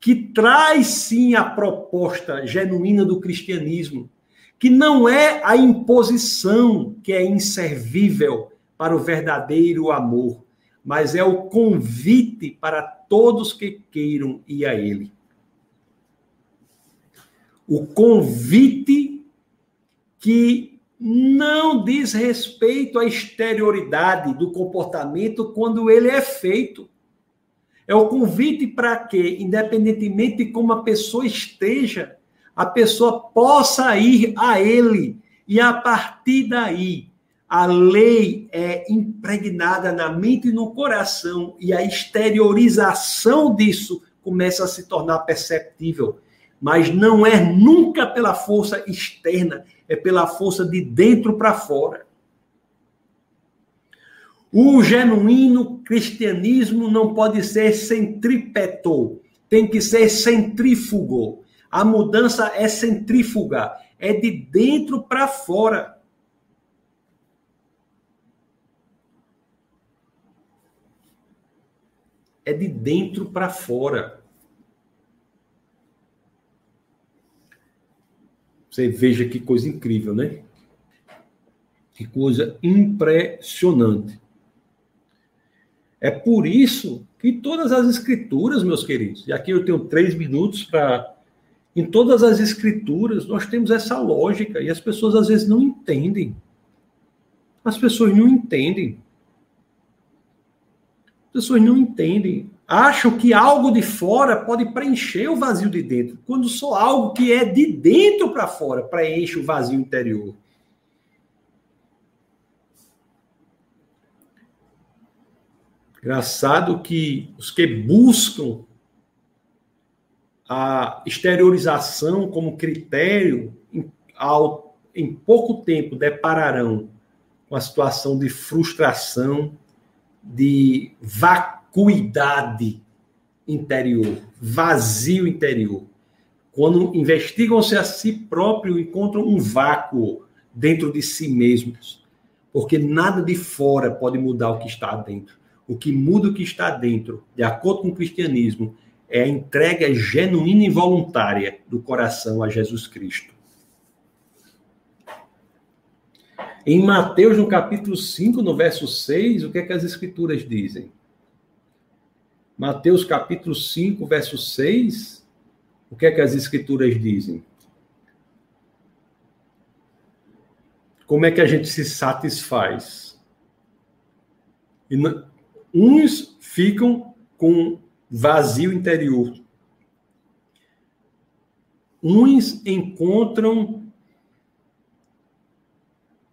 que traz sim a proposta genuína do cristianismo que não é a imposição que é inservível para o verdadeiro amor, mas é o convite para todos que queiram ir a Ele. O convite que não diz respeito à exterioridade do comportamento quando ele é feito. É o convite para que, independentemente de como a pessoa esteja, a pessoa possa ir a ele e a partir daí a lei é impregnada na mente e no coração e a exteriorização disso começa a se tornar perceptível. Mas não é nunca pela força externa, é pela força de dentro para fora. O genuíno cristianismo não pode ser centripetal, tem que ser centrífugo. A mudança é centrífuga, é de dentro para fora. é de dentro para fora. Você veja que coisa incrível, né? Que coisa impressionante. É por isso que todas as escrituras, meus queridos, e aqui eu tenho três minutos para. Em todas as escrituras, nós temos essa lógica e as pessoas às vezes não entendem. As pessoas não entendem. As pessoas não entendem. Acham que algo de fora pode preencher o vazio de dentro, quando só algo que é de dentro para fora preenche o vazio interior. Engraçado que os que buscam a exteriorização como critério, em, ao, em pouco tempo depararão com a situação de frustração, de vacuidade interior, vazio interior. Quando investigam-se a si próprio, encontram um vácuo dentro de si mesmos. Porque nada de fora pode mudar o que está dentro. O que muda o que está dentro, de acordo com o cristianismo, é a entrega genuína e voluntária do coração a Jesus Cristo. Em Mateus, no capítulo 5, no verso 6, o que é que as escrituras dizem? Mateus, capítulo 5, verso 6, o que é que as escrituras dizem? Como é que a gente se satisfaz? E Uns ficam com vazio interior. Uns encontram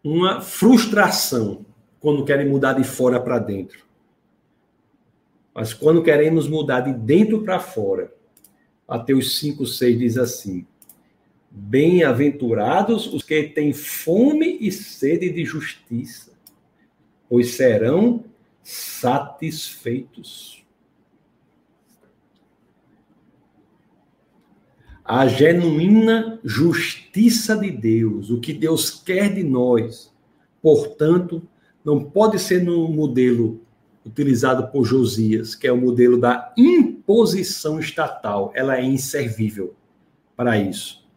uma frustração quando querem mudar de fora para dentro. Mas quando queremos mudar de dentro para fora, Mateus 5, 6 diz assim: Bem-aventurados os que têm fome e sede de justiça, pois serão satisfeitos. A genuína justiça de Deus, o que Deus quer de nós, portanto, não pode ser no modelo utilizado por Josias, que é o modelo da imposição estatal. Ela é inservível para isso.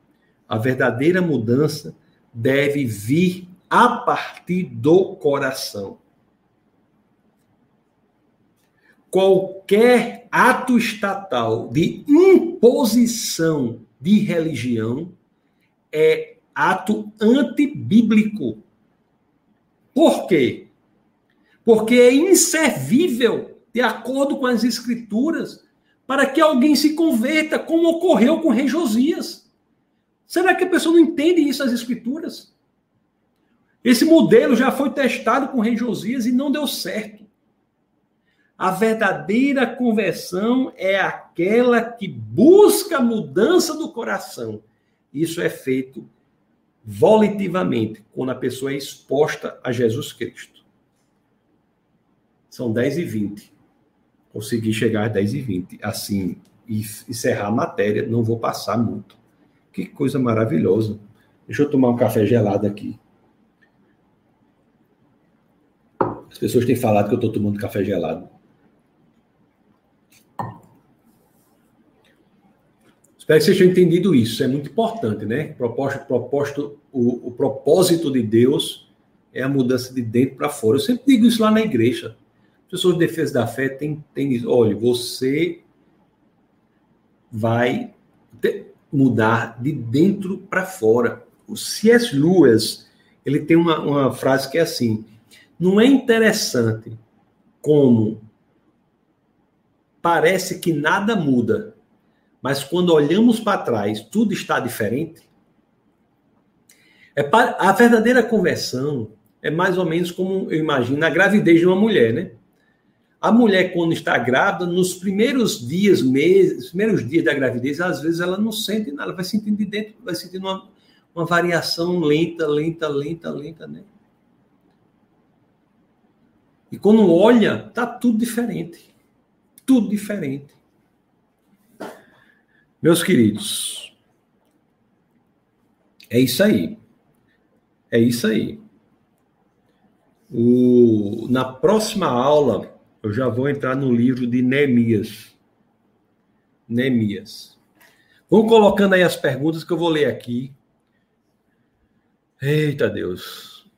A verdadeira mudança deve vir a partir do coração qualquer ato estatal de imposição de religião é ato antibíblico. Por quê? Porque é inservível, de acordo com as escrituras, para que alguém se converta, como ocorreu com o rei Josias. Será que a pessoa não entende isso as escrituras? Esse modelo já foi testado com o rei Josias e não deu certo. A verdadeira conversão é aquela que busca a mudança do coração. Isso é feito volitivamente, quando a pessoa é exposta a Jesus Cristo. São 10 e 20. Consegui chegar às 10 e 20. Assim, e encerrar a matéria, não vou passar muito. Que coisa maravilhosa. Deixa eu tomar um café gelado aqui. As pessoas têm falado que eu estou tomando café gelado. Espero que vocês tenham entendido isso. É muito importante, né? Proposto, proposto, o, o propósito de Deus é a mudança de dentro para fora. Eu sempre digo isso lá na igreja. Pessoas de defesa da fé têm, têm olha, você vai mudar de dentro para fora. O C.S. Lewis, ele tem uma, uma frase que é assim: não é interessante como parece que nada muda, mas quando olhamos para trás, tudo está diferente. É para, a verdadeira conversão é mais ou menos como eu imagino a gravidez de uma mulher, né? A mulher, quando está grávida, nos primeiros dias, meses, primeiros dias da gravidez, às vezes ela não sente nada, ela vai sentindo de dentro, vai sentindo uma, uma variação lenta, lenta, lenta, lenta, né? E quando olha, tá tudo diferente. Tudo diferente. Meus queridos, é isso aí. É isso aí. O, na próxima aula, eu já vou entrar no livro de Neemias. Neemias. Vão colocando aí as perguntas que eu vou ler aqui. Eita Deus.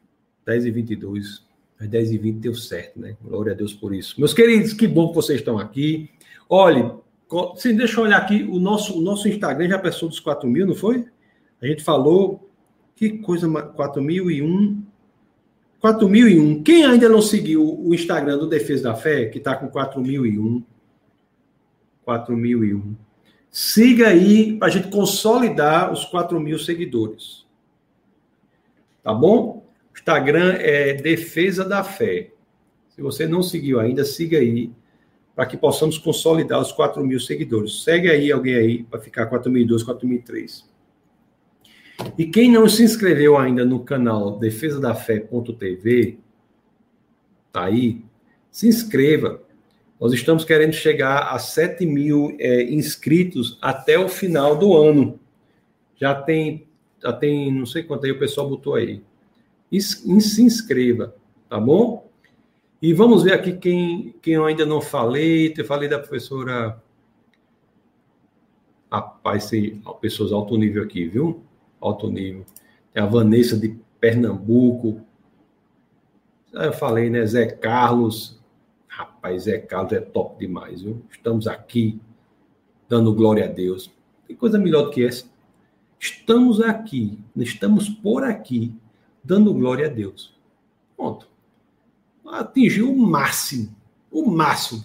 10 e 22. Mas 10 e 20 deu certo, né? Glória a Deus por isso. Meus queridos, que bom que vocês estão aqui. Olhe, sim, deixa eu olhar aqui. O nosso, o nosso Instagram já passou dos 4 mil, não foi? A gente falou. Que coisa. 4.001. 4.001. Quem ainda não seguiu o Instagram do Defesa da Fé, que está com 4.001? 4.001. Siga aí para a gente consolidar os 4 mil seguidores. Tá bom? Instagram é Defesa da Fé. Se você não seguiu ainda, siga aí para que possamos consolidar os 4 mil seguidores. Segue aí alguém aí para ficar 4.002, 4.003. E quem não se inscreveu ainda no canal defesadafé.tv, tá aí, se inscreva. Nós estamos querendo chegar a 7 mil é, inscritos até o final do ano. Já tem, já tem, não sei quanto aí o pessoal botou aí. Se inscreva, tá bom? E vamos ver aqui quem, quem eu ainda não falei. Eu falei da professora. Rapaz, tem pessoas alto nível aqui, viu? Alto nível. Tem a Vanessa de Pernambuco. Eu falei, né? Zé Carlos. Rapaz, Zé Carlos é top demais, viu? Estamos aqui dando glória a Deus. Tem coisa melhor do que essa. Estamos aqui, estamos por aqui, dando glória a Deus. Ponto. Atingiu o máximo, o máximo.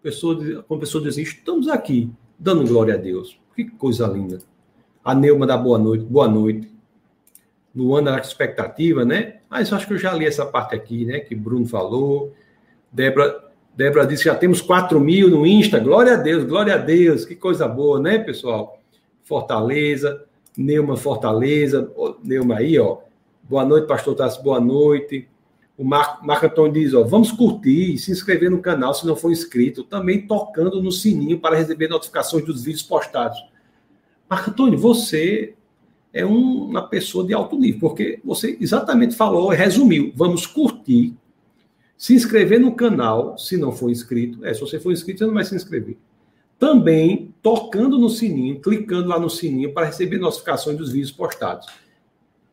Pessoa, quando a pessoa diz assim, estamos aqui, dando glória a Deus. Que coisa linda. A Neuma da boa noite, boa noite. Luana na expectativa, né? Mas eu acho que eu já li essa parte aqui, né? Que Bruno falou. Débora, Débora disse que já temos 4 mil no Insta. Glória a Deus, glória a Deus. Que coisa boa, né, pessoal? Fortaleza, Neuma Fortaleza. Neuma aí, ó. Boa noite, pastor Tassi, boa noite. O Marco, Marco Antônio diz, ó, vamos curtir, se inscrever no canal se não for inscrito, também tocando no sininho para receber notificações dos vídeos postados. Marco Antônio, você é um, uma pessoa de alto nível, porque você exatamente falou e resumiu. Vamos curtir, se inscrever no canal, se não for inscrito. É, se você for inscrito, você não vai se inscrever. Também tocando no sininho, clicando lá no sininho para receber notificações dos vídeos postados.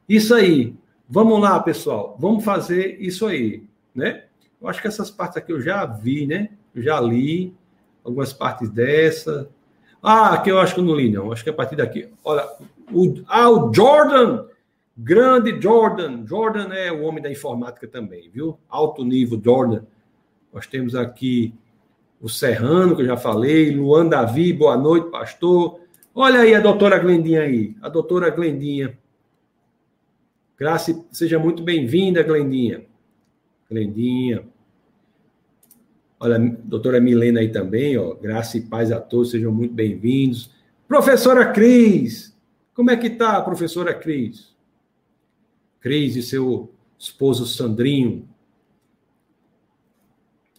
Isso aí. Vamos lá, pessoal. Vamos fazer isso aí, né? Eu acho que essas partes aqui eu já vi, né? Eu já li algumas partes dessa. Ah, aqui eu acho que eu não li, não. Acho que é a partir daqui. Olha, o, ah, o Jordan, grande Jordan. Jordan é o homem da informática também, viu? Alto nível, Jordan. Nós temos aqui o Serrano, que eu já falei, Luan Davi, boa noite, pastor. Olha aí a doutora Glendinha aí, a doutora Glendinha. Graça, seja muito bem-vinda, Glendinha. Glendinha. Olha, doutora Milena aí também, ó. Graça e paz a todos, sejam muito bem-vindos. Professora Cris, como é que tá, professora Cris? Cris e seu esposo Sandrinho.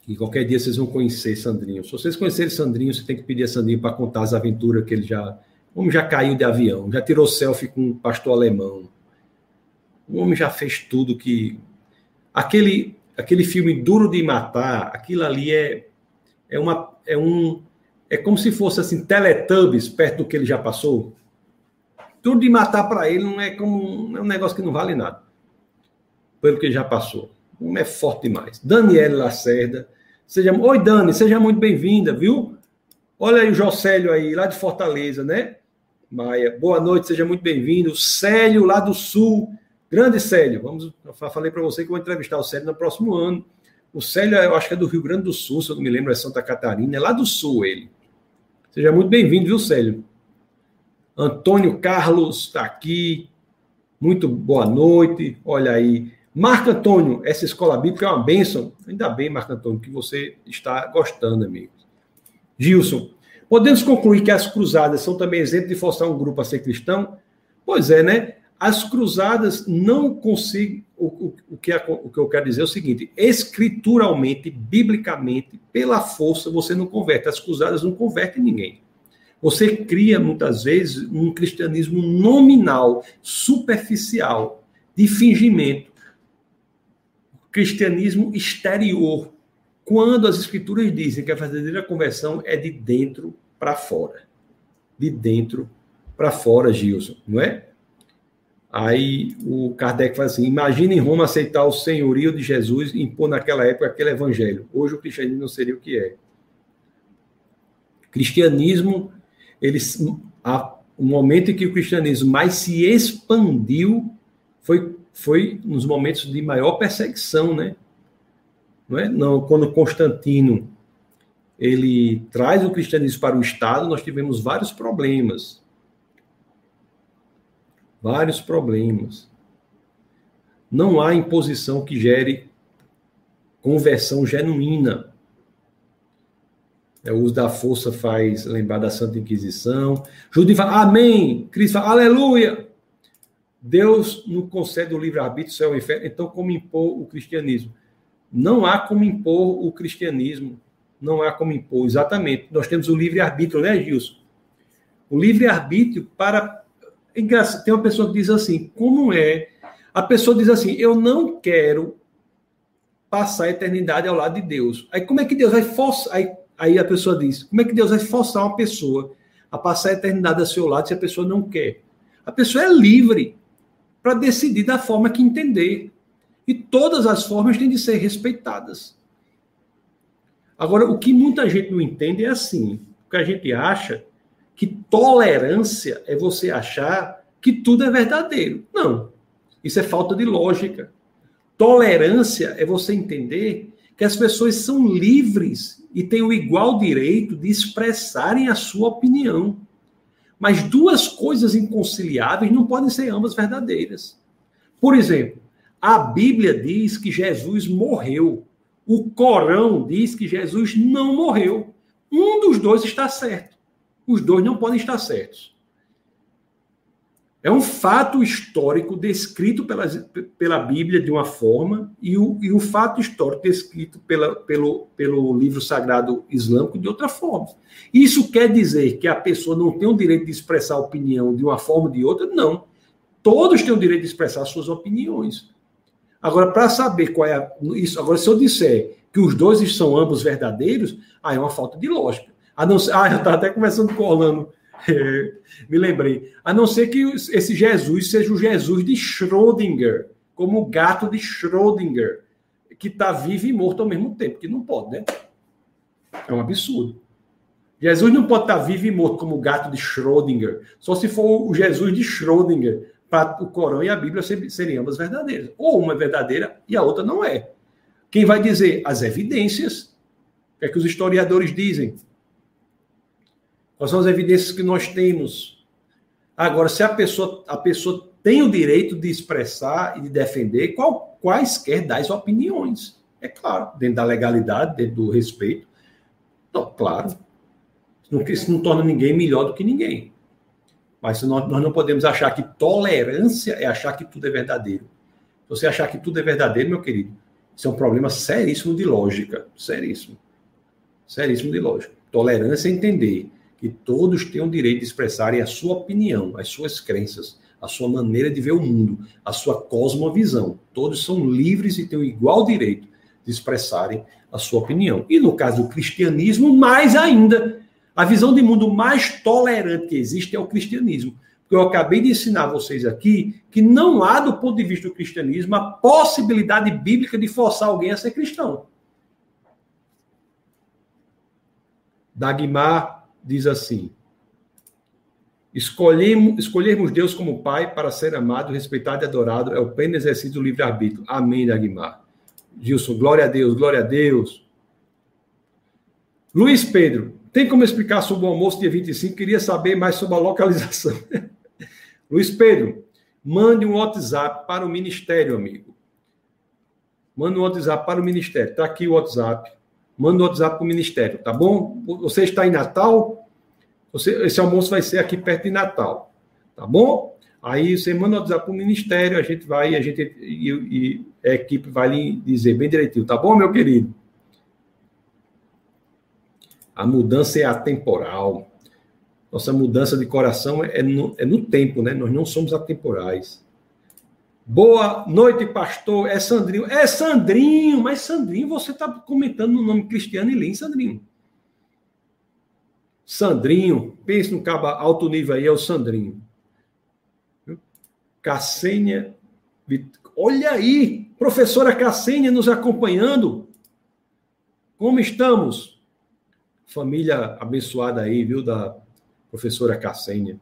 E qualquer dia vocês vão conhecer Sandrinho. Se vocês conhecerem Sandrinho, você tem que pedir a Sandrinho para contar as aventuras que ele já. O homem já caiu de avião, já tirou selfie com o pastor alemão. O homem já fez tudo que. Aquele aquele filme Duro de Matar, aquilo ali é, é, uma, é um. É como se fosse assim, Teletubbies perto do que ele já passou. Duro de Matar para ele não é como. É um negócio que não vale nada. Pelo que ele já passou. Um é forte demais. Daniela Lacerda. Seja, Oi, Dani, seja muito bem-vinda, viu? Olha aí o Jocélio aí, lá de Fortaleza, né? Maia, boa noite, seja muito bem-vindo. Célio, lá do Sul. Grande Célio, vamos, falei para você que vou entrevistar o Célio no próximo ano. O Célio, eu acho que é do Rio Grande do Sul, se eu não me lembro, é Santa Catarina, é lá do Sul ele. Seja muito bem-vindo, viu, Célio? Antônio Carlos está aqui. Muito boa noite. Olha aí. Marco Antônio, essa escola bíblica é uma bênção. Ainda bem, Marco Antônio, que você está gostando, amigo. Gilson, podemos concluir que as cruzadas são também exemplo de forçar um grupo a ser cristão? Pois é, né? As cruzadas não conseguem. O, o, o, que, o que eu quero dizer é o seguinte: escrituralmente, biblicamente, pela força, você não converte. As cruzadas não convertem ninguém. Você cria, muitas vezes, um cristianismo nominal, superficial, de fingimento. Cristianismo exterior, quando as escrituras dizem que a verdadeira conversão é de dentro para fora. De dentro para fora, Gilson, não é? Aí o Kardec fala assim: imagine em Roma aceitar o senhorio de Jesus e impor naquela época aquele evangelho. Hoje o cristianismo não seria o que é. Cristianismo, eles, a, o momento em que o cristianismo mais se expandiu foi, foi nos momentos de maior perseguição, né? Não é? Não, quando Constantino ele traz o cristianismo para o Estado, nós tivemos vários problemas. Vários problemas. Não há imposição que gere conversão genuína. É, o uso da força faz lembrar da Santa Inquisição. Judas fala, amém. Cristo fala, aleluia. Deus não concede o livre-arbítrio, céu e inferno. Então, como impor o cristianismo? Não há como impor o cristianismo. Não há como impor, exatamente. Nós temos o livre-arbítrio, né, Gilson? O livre-arbítrio para. Tem uma pessoa que diz assim: como é? A pessoa diz assim: eu não quero passar a eternidade ao lado de Deus. Aí como é que Deus vai forçar? Aí, aí a pessoa diz: como é que Deus vai forçar uma pessoa a passar a eternidade ao seu lado se a pessoa não quer? A pessoa é livre para decidir da forma que entender. E todas as formas têm de ser respeitadas. Agora, o que muita gente não entende é assim: o que a gente acha que tolerância é você achar que tudo é verdadeiro. Não. Isso é falta de lógica. Tolerância é você entender que as pessoas são livres e têm o igual direito de expressarem a sua opinião. Mas duas coisas inconciliáveis não podem ser ambas verdadeiras. Por exemplo, a Bíblia diz que Jesus morreu. O Corão diz que Jesus não morreu. Um dos dois está certo. Os dois não podem estar certos. É um fato histórico descrito pela, pela Bíblia de uma forma e o, e o fato histórico descrito pela, pelo, pelo livro sagrado islâmico de outra forma. Isso quer dizer que a pessoa não tem o direito de expressar a opinião de uma forma ou de outra? Não. Todos têm o direito de expressar suas opiniões. Agora, para saber qual é a, isso, agora se eu disser que os dois são ambos verdadeiros, aí é uma falta de lógica. A não ser, ah, eu estava até conversando com o Orlando, é, me lembrei. A não ser que esse Jesus seja o Jesus de Schrödinger, como o gato de Schrödinger, que está vivo e morto ao mesmo tempo, que não pode, né? É um absurdo. Jesus não pode estar tá vivo e morto como o gato de Schrödinger, só se for o Jesus de Schrödinger, para o Corão e a Bíblia seriam ambas verdadeiras. Ou uma é verdadeira e a outra não é. Quem vai dizer? As evidências. É que os historiadores dizem? Quais são as evidências que nós temos? Agora, se a pessoa, a pessoa tem o direito de expressar e de defender qual, quaisquer das opiniões. É claro, dentro da legalidade, dentro do respeito. Não, claro. Isso não torna ninguém melhor do que ninguém. Mas nós, nós não podemos achar que tolerância é achar que tudo é verdadeiro. Se você achar que tudo é verdadeiro, meu querido, isso é um problema seríssimo de lógica. Seríssimo. Seríssimo de lógica. Tolerância é entender que todos têm o direito de expressarem a sua opinião, as suas crenças, a sua maneira de ver o mundo, a sua cosmovisão. Todos são livres e têm o igual direito de expressarem a sua opinião. E no caso do cristianismo, mais ainda, a visão de mundo mais tolerante que existe é o cristianismo. Porque eu acabei de ensinar vocês aqui que não há, do ponto de vista do cristianismo, a possibilidade bíblica de forçar alguém a ser cristão. Dagmar diz assim: Escolhemos, escolhermos Deus como Pai para ser amado, respeitado e adorado é o pleno exercício do livre-arbítrio. Amém, Dagmar. Gilson, glória a Deus, glória a Deus. Luiz Pedro, tem como explicar sobre o almoço dia 25? Queria saber mais sobre a localização. Luiz Pedro, mande um WhatsApp para o Ministério, amigo. Manda um WhatsApp para o Ministério. Está aqui o WhatsApp. Manda um WhatsApp para o Ministério, tá bom? Você está em Natal? Você, esse almoço vai ser aqui perto de Natal, tá bom? Aí você manda um WhatsApp para o Ministério, a gente vai, a gente e, e a equipe vai lhe dizer bem direitinho, tá bom, meu querido? A mudança é atemporal. Nossa mudança de coração é no, é no tempo, né? Nós não somos atemporais. Boa noite, pastor. É Sandrinho. É Sandrinho, mas Sandrinho, você está comentando no nome Cristiano e Lins, Sandrinho. Sandrinho, pense no cabo alto nível aí, é o Sandrinho. Cassênia, olha aí, professora Cassênia nos acompanhando. Como estamos? Família abençoada aí, viu, da professora Cassênia.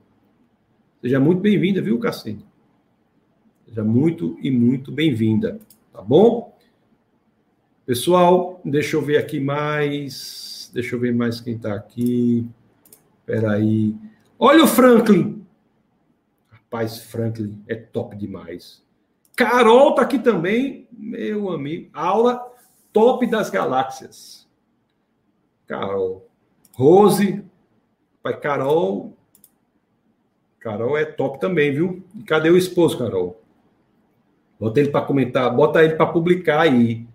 Seja muito bem-vinda, viu, Cassênia? Seja muito e muito bem-vinda, tá bom? Pessoal, deixa eu ver aqui mais. Deixa eu ver mais quem está aqui. Espera aí. Olha o Franklin. Rapaz, Franklin é top demais. Carol tá aqui também, meu amigo. Aula top das galáxias. Carol. Rose. Pai, Carol. Carol é top também, viu? E cadê o esposo, Carol? Bota ele para comentar, bota ele para publicar aí.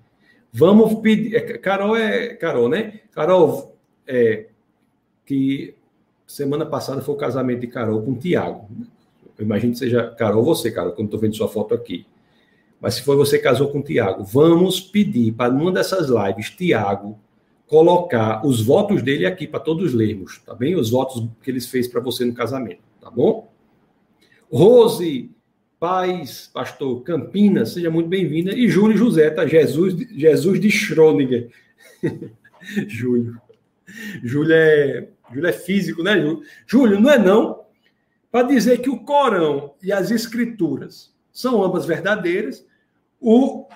Vamos pedir. É, Carol é. Carol, né? Carol, é, que Semana passada foi o casamento de Carol com Tiago. Eu imagino que seja Carol você, Carol, quando estou vendo sua foto aqui. Mas se foi você casou com Tiago, vamos pedir para numa dessas lives, Tiago, colocar os votos dele aqui para todos lermos, tá bem? Os votos que eles fez para você no casamento, tá bom? Rose, Paz, pastor Campinas, seja muito bem-vinda. E Júlio José, tá? Jesus, Jesus de Schrödinger. Júlio. Júlio é Júlio é físico, né, Júlio? Júlio, não é não. Para dizer que o Corão e as Escrituras são ambas verdadeiras. O,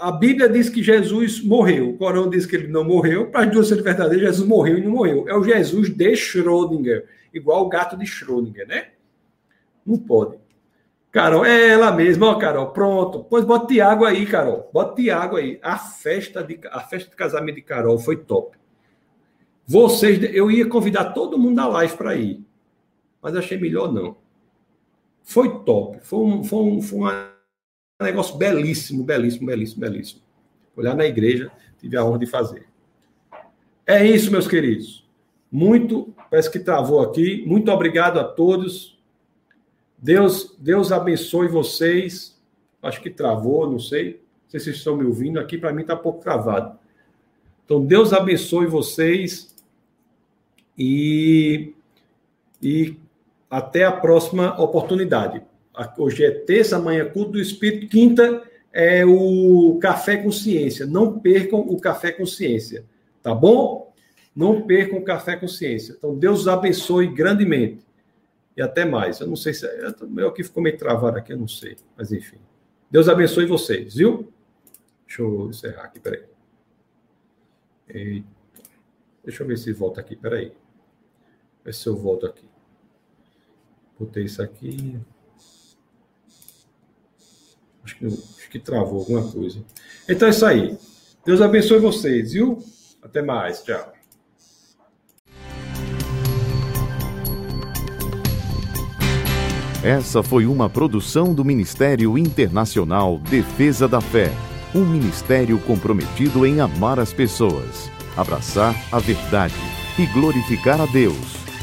a Bíblia diz que Jesus morreu. O Corão diz que ele não morreu. Para as duas serem verdadeiras, Jesus morreu e não morreu. É o Jesus de Schrödinger, igual o gato de Schrödinger, né? Não pode. Carol, é ela mesma, ó, Carol. Pronto. Pois bota Tiago aí, Carol. Bota Tiago aí. A festa, de, a festa de casamento de Carol foi top. Vocês, eu ia convidar todo mundo da live para ir, mas achei melhor não. Foi top, foi um, foi um, foi um negócio belíssimo, belíssimo, belíssimo, belíssimo. Olhar na igreja, tive a honra de fazer. É isso, meus queridos. Muito, parece que travou aqui. Muito obrigado a todos. Deus, Deus abençoe vocês. Acho que travou, não sei. Não sei se vocês estão me ouvindo. Aqui para mim está pouco travado. Então, Deus abençoe vocês. E, e até a próxima oportunidade. Hoje é terça, amanhã é culto do Espírito, quinta é o Café Consciência. Não percam o Café Consciência, tá bom? Não percam o Café Consciência. Então, Deus os abençoe grandemente. E até mais. Eu não sei se. Eu aqui ficou meio travado aqui, eu não sei. Mas enfim. Deus abençoe vocês, viu? Deixa eu encerrar aqui, peraí. Deixa eu ver se volta aqui, peraí. Ver se eu volto aqui. Botei isso aqui. Acho que, acho que travou alguma coisa. Então é isso aí. Deus abençoe vocês, viu? Até mais. Tchau. Essa foi uma produção do Ministério Internacional Defesa da Fé, um ministério comprometido em amar as pessoas, abraçar a verdade e glorificar a Deus.